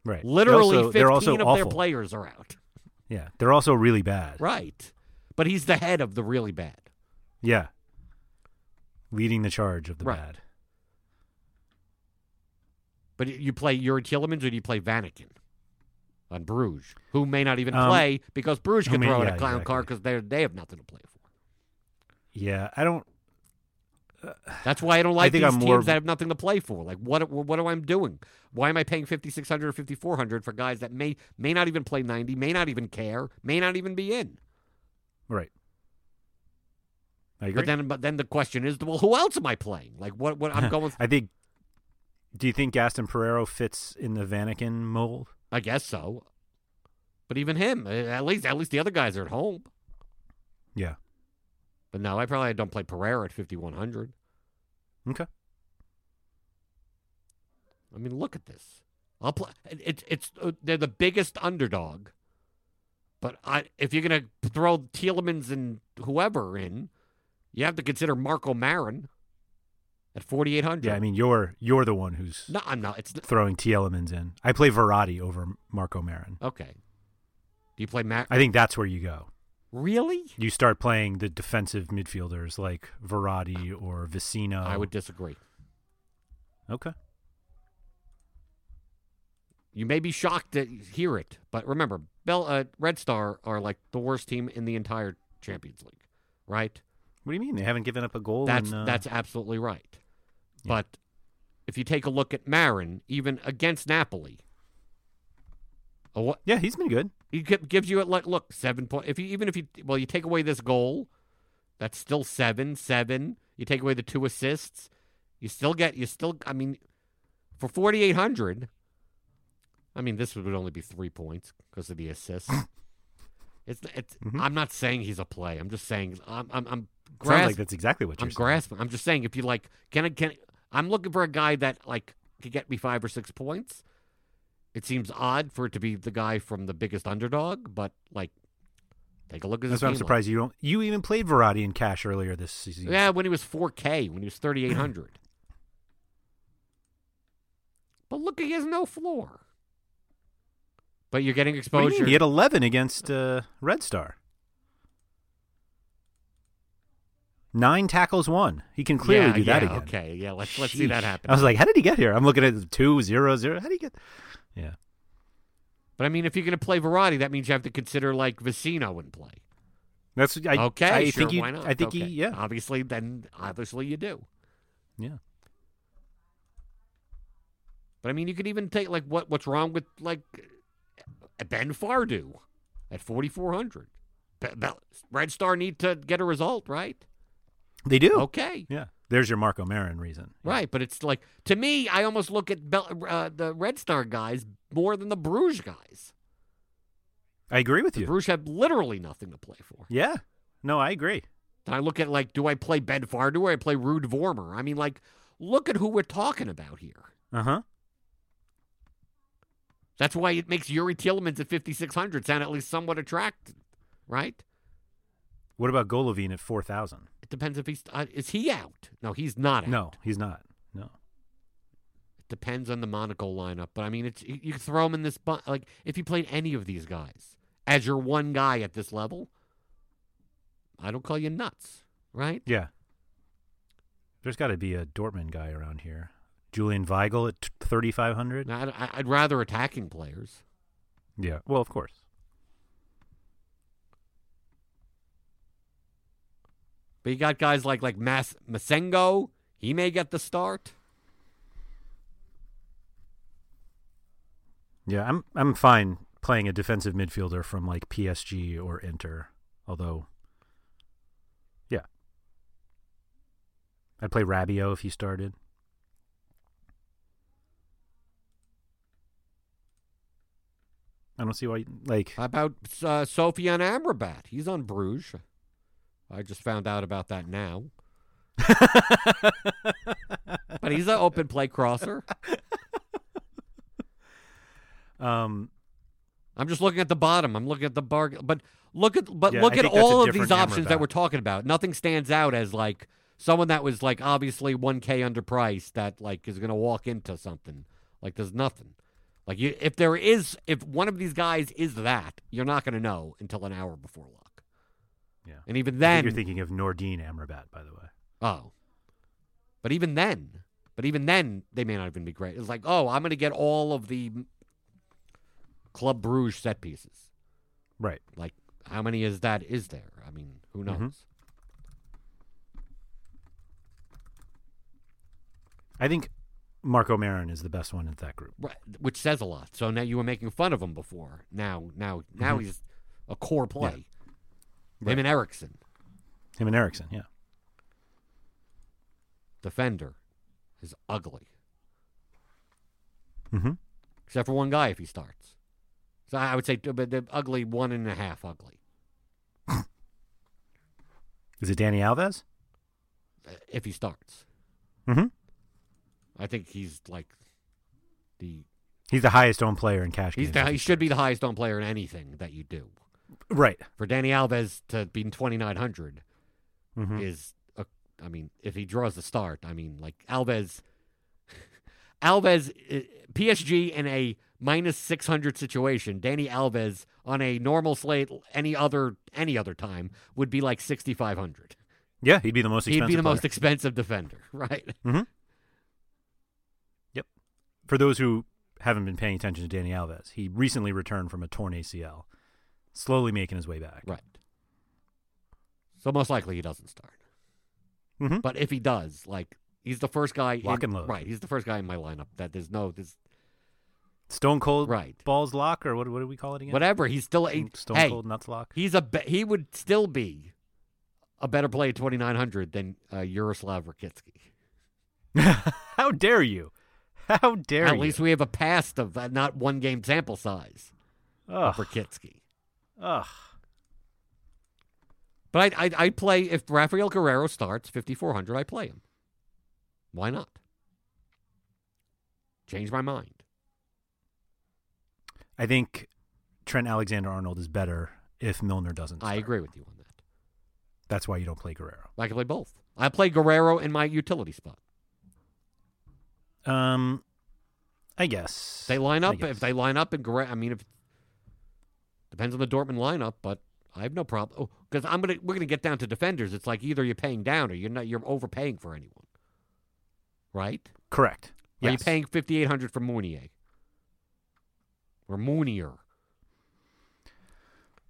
Right. Literally, also- 15 they're also of their players are out. Yeah, they're also really bad. Right. But he's the head of the really bad. Yeah. Leading the charge of the Right. bad. But you play Youri Tielemans or do you play Vanaken on Bruges, who may not even Um, play because Bruges can may- throw in yeah, a clown car exactly. because they they have nothing to play for. Yeah, I don't. That's why I don't like think these I'm teams more- that have nothing to play for. Like what what am I doing? Why am I paying fifty six hundred or fifty four hundred for guys that may may not even play ninety, may not even care, may not even be in? Right. I agree. But then but then the question is, well, who else am I playing? Like what what I'm *laughs* going. I think. Do you think Gaston Pereiro fits in the Vanaken mold? I guess so. But even him, eh, at least at least the other guys are at home. Yeah. But no, I probably don't play Pereiro at 5100. Okay. I mean, look at this. I'll play. It's it's uh, they're the biggest underdog. But I, if you're gonna throw Tielemans and whoever in, you have to consider Marko Marin at 4800. Yeah, I mean you're you're the one who's no, I'm not. It's throwing Tielemans in. I play Verratti over Marko Marin. okay. Do you play Marin? I think that's where you go. really? You start playing the defensive midfielders like Verratti or Vecino. I would disagree. Okay. You may be shocked to hear it, but remember, Bell, uh, Red Star are like the worst team in the entire Champions League, right? What do you mean they haven't given up a goal? That's in, uh, that's absolutely right. Yeah. But if you take a look at Marin, even against Napoli, what yeah, he's been good. he gi- gives you a like look seven point. If you even if you well, you take away this goal, that's still seven seven. You take away the two assists, you still get you still. I mean, for forty eight hundred. I mean, this would only be three points because of the assists. *laughs* it's it's. Mhm. I'm not saying he's a play. I'm just saying I'm I'm, I'm Sounds like that's exactly what you're I'm saying. grasping. I'm just saying if you like, can I can I'm looking for a guy that like could get me five or six points. It seems odd for it to be the guy from the biggest underdog, but like, take a look at That's why I'm surprised you don't. You even played Verratti in cash earlier this season. Yeah, when he was 4K, when he was 3,800. but look, he has no floor. But you're getting exposure. He had 11 against uh, Red Star. Nine tackles, one. He can clearly yeah, do that yeah, again. Okay, yeah, let's let's see that happen. I was like, how did he get here? I'm looking at two zero zero. How did he get? Yeah. but I mean, if you're going to play Verratti, that means you have to consider like Vecino in play. That's I, okay, I sure, think he, why not? I think okay. he. Yeah. Obviously, then obviously you do. Yeah. But I mean, you could even take like what what's wrong with like Ben Fardu at forty four hundred. Red Star need to get a result, right? They do. Okay, Yeah. There's your Marko Marin reason. Yeah. right. But it's like to me, I almost look at Bel- uh, the Red Star guys more than the Bruges guys. I agree with The you. Bruges have literally nothing to play for. Yeah. No, I agree. And I look at like, do I play Ben Fardu Do I play Ruud Vormer? I mean, like, look at who we're talking about here. Uh huh. That's why it makes Youri Tielemans at 5,600 sound at least somewhat attractive, right? What about Golovin at 4,000? It depends if he's uh, is he out? No, he's not out. No, he's not. No. It depends on the Monaco lineup, but I mean, it's you, you throw him in this bu- like if you played any of these guys as your one guy at this level, I don't call you nuts, right? Yeah. There's got to be a Dortmund guy around here. Julian Weigl at 3,500. I'd, I'd rather attacking players. Yeah. Well, of course. But you got guys like like Mas- Massengo. He may get the start. Yeah, I'm I'm fine playing a defensive midfielder from like PSG or Inter. Although, yeah, I'd play Rabiot if he started. I don't see why. Like, How about uh, Sofian Amrabat? He's on Bruges. I just found out about that now. *laughs* but he's an open play crosser. um, I'm just looking at the bottom. I'm looking at the bar. But look at but Yeah, look I at think that's a all of these options that we're talking about. Nothing stands out as like someone that was like obviously 1K underpriced that like is going to walk into something. Like there's nothing. Like you, if there is, if one of these guys is that, you're not going to know until an hour before lock. Yeah. And even then, you're thinking of Nordine Amrabat, by the way. Oh. But even then, but even then, they may not even be great. It's like, oh, I'm going to get all of the Club Bruges set pieces. Right. Like, how many is that? Is there? I mean, who knows? Mhm. I think Marko Marin is the best one in that group. Right, which says a lot. So now you were making fun of him before. Now, now, now Mhm. he's a core play. Right. Him and Eriksen, Him and Eriksen, yeah. defender, is ugly. Mm-hmm. Except for one guy if he starts. So I would say, but the ugly one and a half ugly. *laughs* Is it Dani Alves? if he starts. Mm-hmm. I think he's like the He's the highest owned player in cash he's the, he should be the highest on player in anything that you do. Right. For Dani Alves to be twenty nine hundred Mm-hmm. is a, I mean, if he draws the start, I mean, like Alves, *laughs* Alves, uh, PSG in a minus six hundred situation, Dani Alves on a normal slate any other any other time would be like sixty five hundred. Yeah, he'd be the most He'd be the most expensive defender, *laughs* right? Yep. For those who haven't been paying attention to Dani Alves, he recently returned from a torn ACL, slowly making his way back. Right. So most likely he doesn't start. Mhm. But if he does, like he's the first guy. Lock in, and load. Right. He's the first guy in my lineup that there's no this Stone cold right. balls lock, or what, what do we call it again? Whatever. He's still a Stone hey, cold nuts lock. He's a be- he would still be a better play at twenty nine hundred than uh, Yaroslav Rakitsky. *laughs* How dare you? How dare At you? least we have a past of uh, not one game sample size Ugh. of Rakitsky. Ugh. But I I I play if Rafael Guerreiro starts fifty four hundred, I play him. Why not? Change my mind. I think Trent Alexander Arnold is better if Milner doesn't. I agree with you on that. That's why you don't play Guerreiro. I can play both. I play Guerreiro in my utility spot. Um, I guess They line up if they line up and Guerreiro. I mean, if depends on the Dortmund lineup, but I have no problem. Oh, because I'm gonna we're gonna get down to defenders. It's like either you're paying down or you're not. You're overpaying for anyone, right? correct. Are you Yes. paying fifty eight hundred for Meunier or Meunier?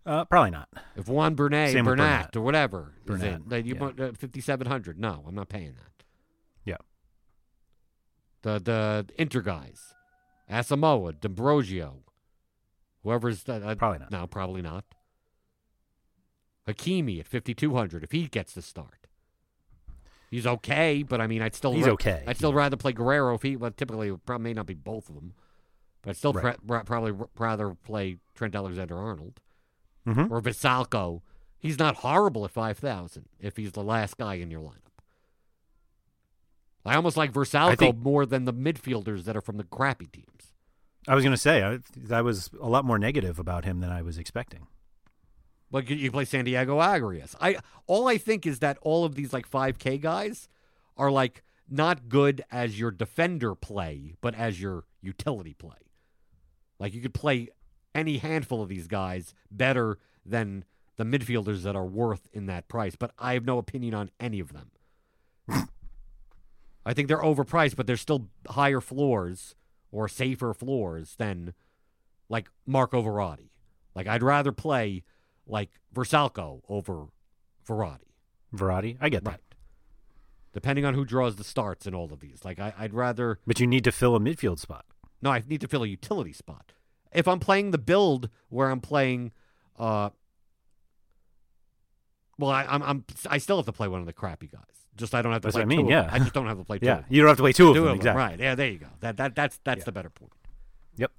Uh, probably not. If Juan Bernat, Bernat, Bernat. or whatever, Bernat, it? You yeah. want uh, fifty seven hundred? No, I'm not paying that. Yeah. The the Inter guys, Asamoah, D'Ambrosio, whoever's uh, Probably not. No, probably not. Hakimi at fifty two hundred if he gets the start. He's okay, but I mean, I'd still He's ra- okay, I'd still rather play Guerreiro if he. Well, typically, it probably may not be both of them, but I'd still Right. probably r- rather play Trent Alexander Arnold Mhm. or Vrsaljko. He's not horrible at five thousand if he's the last guy in your lineup. I almost like Vrsaljko think- more than the midfielders that are from the crappy teams. I was going to say I, I was a lot more negative about him than I was expecting. Like you- you play Santiago Arias. I all I think is that all of these like five K guys are like not good as your defender play, but as your utility play. Like you could play any handful of these guys better than the midfielders that are worth in that price, but I have no opinion on any of them. *laughs* I think they're overpriced, but they're still higher floors or safer floors than like Marco Verratti. Like I'd rather play like Vrsaljko over Verratti. Verratti, I get that, Right. Depending on who draws the starts in all of these. Like I, I'd rather but you need to fill a midfield spot. no, I need to fill a utility spot. if I'm playing the build where I'm playing, uh, well, I, I'm, I'm I still have to play one of the crappy guys. Just I don't have to That's play what I mean, two yeah. I just don't have to play *laughs* two. Yeah, you don't have to play two of Two them. of exactly. Right. Yeah. There you go. That that that's that's Yeah. the better point. Yep.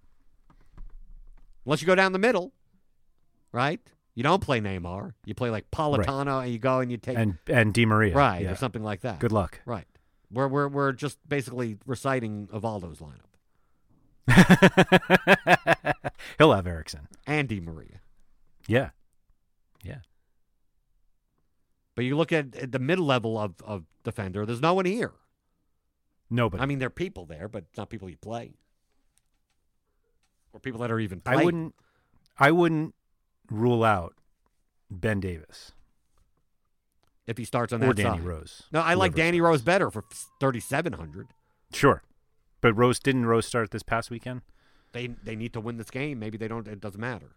Unless you go down the middle, right? You don't play Neymar. You play like Politano, and you go and you take And and Di Maria. right yeah. or something like that. Good luck. Right. We're we're we're just basically reciting Evaldo's lineup *laughs* He'll have Eriksen. and Di Maria. Yeah. Yeah. But you look at, at the mid level of, of defender, there's no one here. Nobody. I mean, there are people there, but not people you play. Or people that are even I wouldn't. I wouldn't rule out Ben Davies if he starts on or that Danny side. Rose. No, I like Danny starts. Rose better for 3700 Sure, but Rose didn't Rose start this past weekend. They they need to win this game. Maybe they don't. It doesn't matter.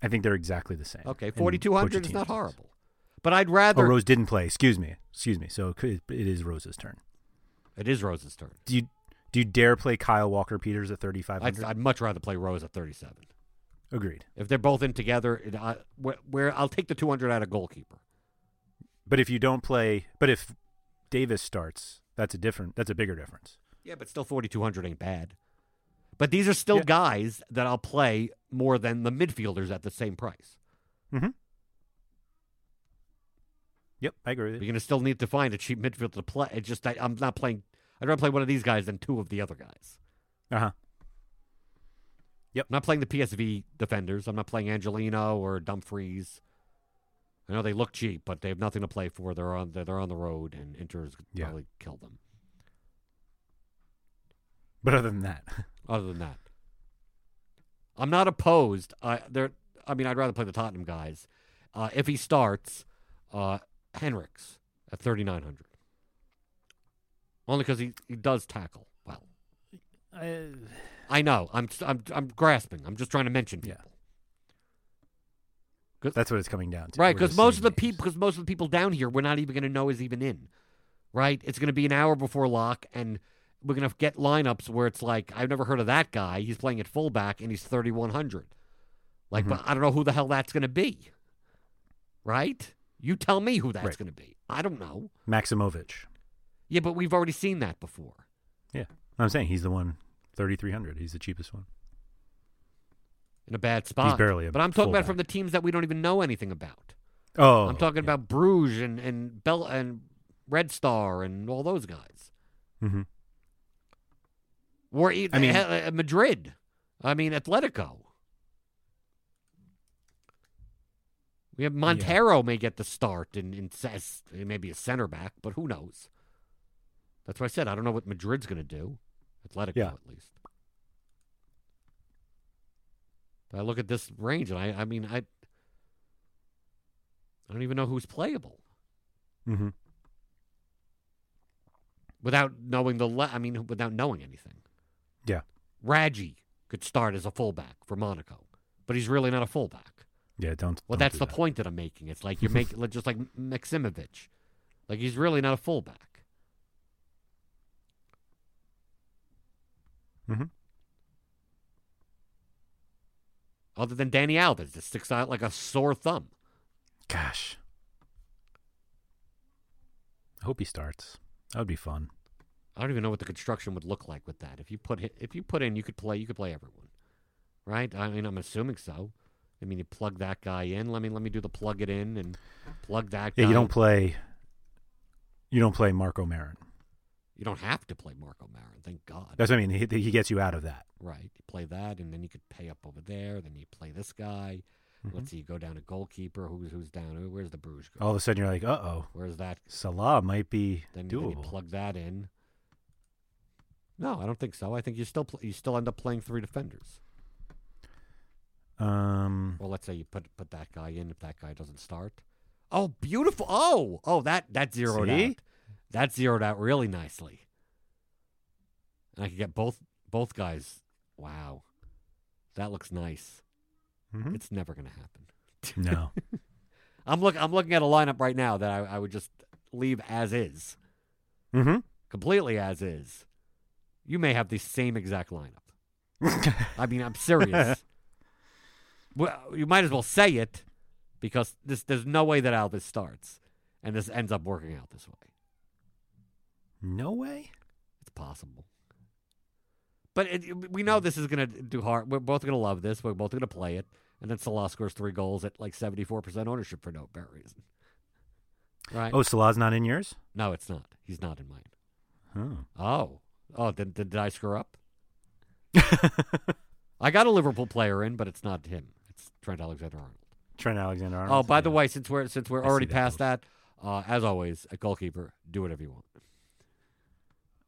I think they're exactly the same. Okay, 4200 is not horrible. But I'd Oh, rather. Rose didn't play. Excuse me. Excuse me. So it is Rose's turn. It is Rose's turn. Do you do you dare play Kyle Walker Peters at thirty five I'd. I'd much rather play Rose at 37. Agreed. If they're both in together, it, I, where, where I'll take the 200 out of goalkeeper. But if you don't play, but if Davis starts, that's a different. That's a bigger difference. Yeah, but still 4,200 ain't bad. But these are still Yeah. guys that I'll play more than the midfielders at the same price. Mm-hmm. Yep, I agree with You're going to still need to find a cheap midfielder to play. It's just that I'm not playing. I'd rather play one of these guys than two of the other guys. Uh huh. Yep. I'm not playing the PSV defenders. I'm not playing Angelino or Dumfries. I know they look cheap, but they have nothing to play for. They're on they're, they're on the road, and Inter's Yeah. probably kill them. But other than that, *laughs* Other than that, I'm not opposed. I there. I mean, I'd rather play the Tottenham guys. Uh, if he starts, uh, Henrichs at 3,900. Only because he, he does tackle well. I, I know. I'm I'm I'm grasping. I'm just trying to mention Yeah. people. that's what it's coming down to. Right, because most of the people, because most of the people down here, we're not even going to know is even in. Right, it's going to be an hour before lock, and we're going to get lineups where it's like I've never heard of that guy. He's playing at fullback, and he's thirty one hundred. Like, Mm-hmm. but I don't know who the hell that's going to be. Right, you tell me who that's Right. going to be. I don't know. Maximovich. Yeah, but we've already seen that before. Yeah, I'm saying he's the one. Thirty three hundred. He's the cheapest one. In a bad spot. He's barely a But I'm talking about from the teams that we don't even know anything about. Oh, I'm talking yeah. about Bruges and and Bell and Red Star and all those guys. Mhm. Or I mean- Madrid. I mean Atletico. We have Montero may get the start in in ses- maybe a center back, but who knows? That's why I said I don't know what Madrid's going to do. Atletico Yeah. at least. I look at this range and I I mean I I don't even know who's playable Mhm. without knowing the. Le- I mean, without knowing anything. Yeah. Raji could start as a fullback for Monaco, but he's really not a fullback. Yeah, don't. Well, don't that's do the that. point that I'm making. It's like you're making *laughs* just like Maximovich, like he's really not a fullback. Mhm. Other than Dani Alves, that sticks out like a sore thumb. Gosh, I hope he starts. That would be fun. I don't even know what the construction would look like with that. If you put if you put in, you could play. You could play everyone, right? I mean, I'm assuming so. I mean, you plug that guy in. Let me let me do the plug it in and plug that. Yeah, guy. you don't play. You don't play Marko Marin. You don't have to play Marko Marin. Thank God. That's what I mean. He, he gets you out of that. right. You play that, and then you could pay up over there. Then you play this guy. Mm-hmm. Let's see. You go down to goalkeeper. Who's who's down? Where's the Bruges? All of a sudden, you're like, uh oh, Where's that? Salah might be Then, then you plug that in. No, I don't think so. I think you still pl- you still end up playing three defenders. Um, Well, let's say you put put that guy in if that guy doesn't start. Oh, beautiful! Oh, oh, that that zeroed See? out. That zeroed out really nicely. And I could get both both guys. Wow, that looks nice. mhm. It's never going to happen. *laughs* no. I'm look I'm looking at a lineup right now that I, I would just leave as is, mm-hmm. completely as is. You may have the same exact lineup. *laughs* I mean, I'm serious. *laughs* well, you might as well say it because this there's no way that Alves starts and this ends up working out this way. No way. It's possible. But it, we know this is going to do hard. We're both going to love this. We're both going to play it. And then Salah scores three goals at like 74% ownership for no apparent reason. Right? Oh, Salah's not in yours? No, it's not. He's not in mine. Oh. Oh. Oh, did, did, did I screw up? *laughs* I got a Liverpool player in, but it's not him. It's Trent Alexander-Arnold. Trent Alexander-Arnold. Oh, by the Yeah. way, since we're since we're I already that past post. that, uh, as always, a goalkeeper, do whatever you want.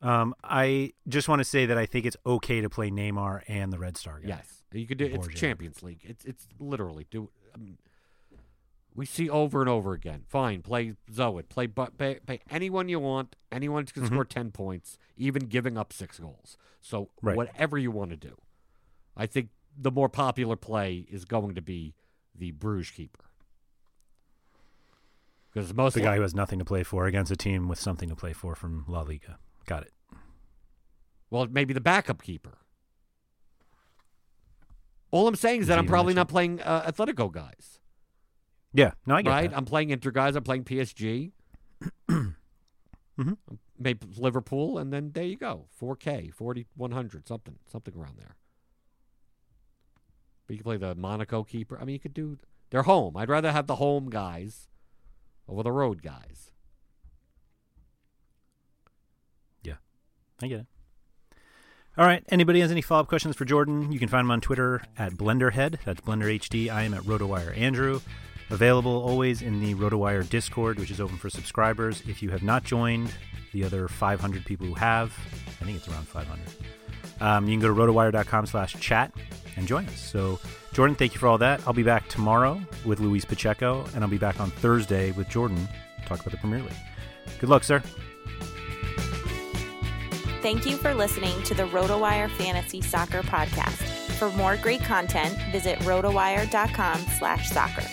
Um, I just want to say that I think it's okay to play Neymar and the Red Star guy. Yes, you could do. It's Borjan. Champions League. It's it's literally do. I mean, we see over and over again. Fine, play Zoet. Play but pay, pay anyone you want. Anyone can Mm-hmm. score ten points, even giving up six goals. So Right. whatever you want to do, I think the more popular play is going to be the Bruges keeper because most The guy who has nothing to play for against a team with something to play for from La Liga. Got it. Well, maybe the backup keeper. All I'm saying is that I'm probably not playing uh, Atletico guys. Yeah, no, I get it. right? that. I'm playing Inter guys. I'm playing PSG. *clears throat* Mhm. Maybe Liverpool, and then there you go. 4K, 40, 100, something, something around there. But you can play the Monaco keeper. I mean, you could do. They're home. I'd rather have the home guys over the road guys. Yeah, I get it. All right. Anybody has any follow up questions for Jordan? You can find him on Twitter at BlenderHead. That's Blender HD. I am at RotoWire Andrew. Available always in the RotoWire Discord, which is open for subscribers. If you have not joined the other 500 people who have, I think it's around 500. Um, you can go to rotowire.com slash chat and join us. So, Jordan, thank you for all that. I'll be back tomorrow with Luis Pacheco, and I'll be back on Thursday with Jordan to talk about the Premier League. Good luck, sir. Thank you for listening to the RotoWire Fantasy Soccer Podcast. For more great content, visit rotowire.com slash soccer.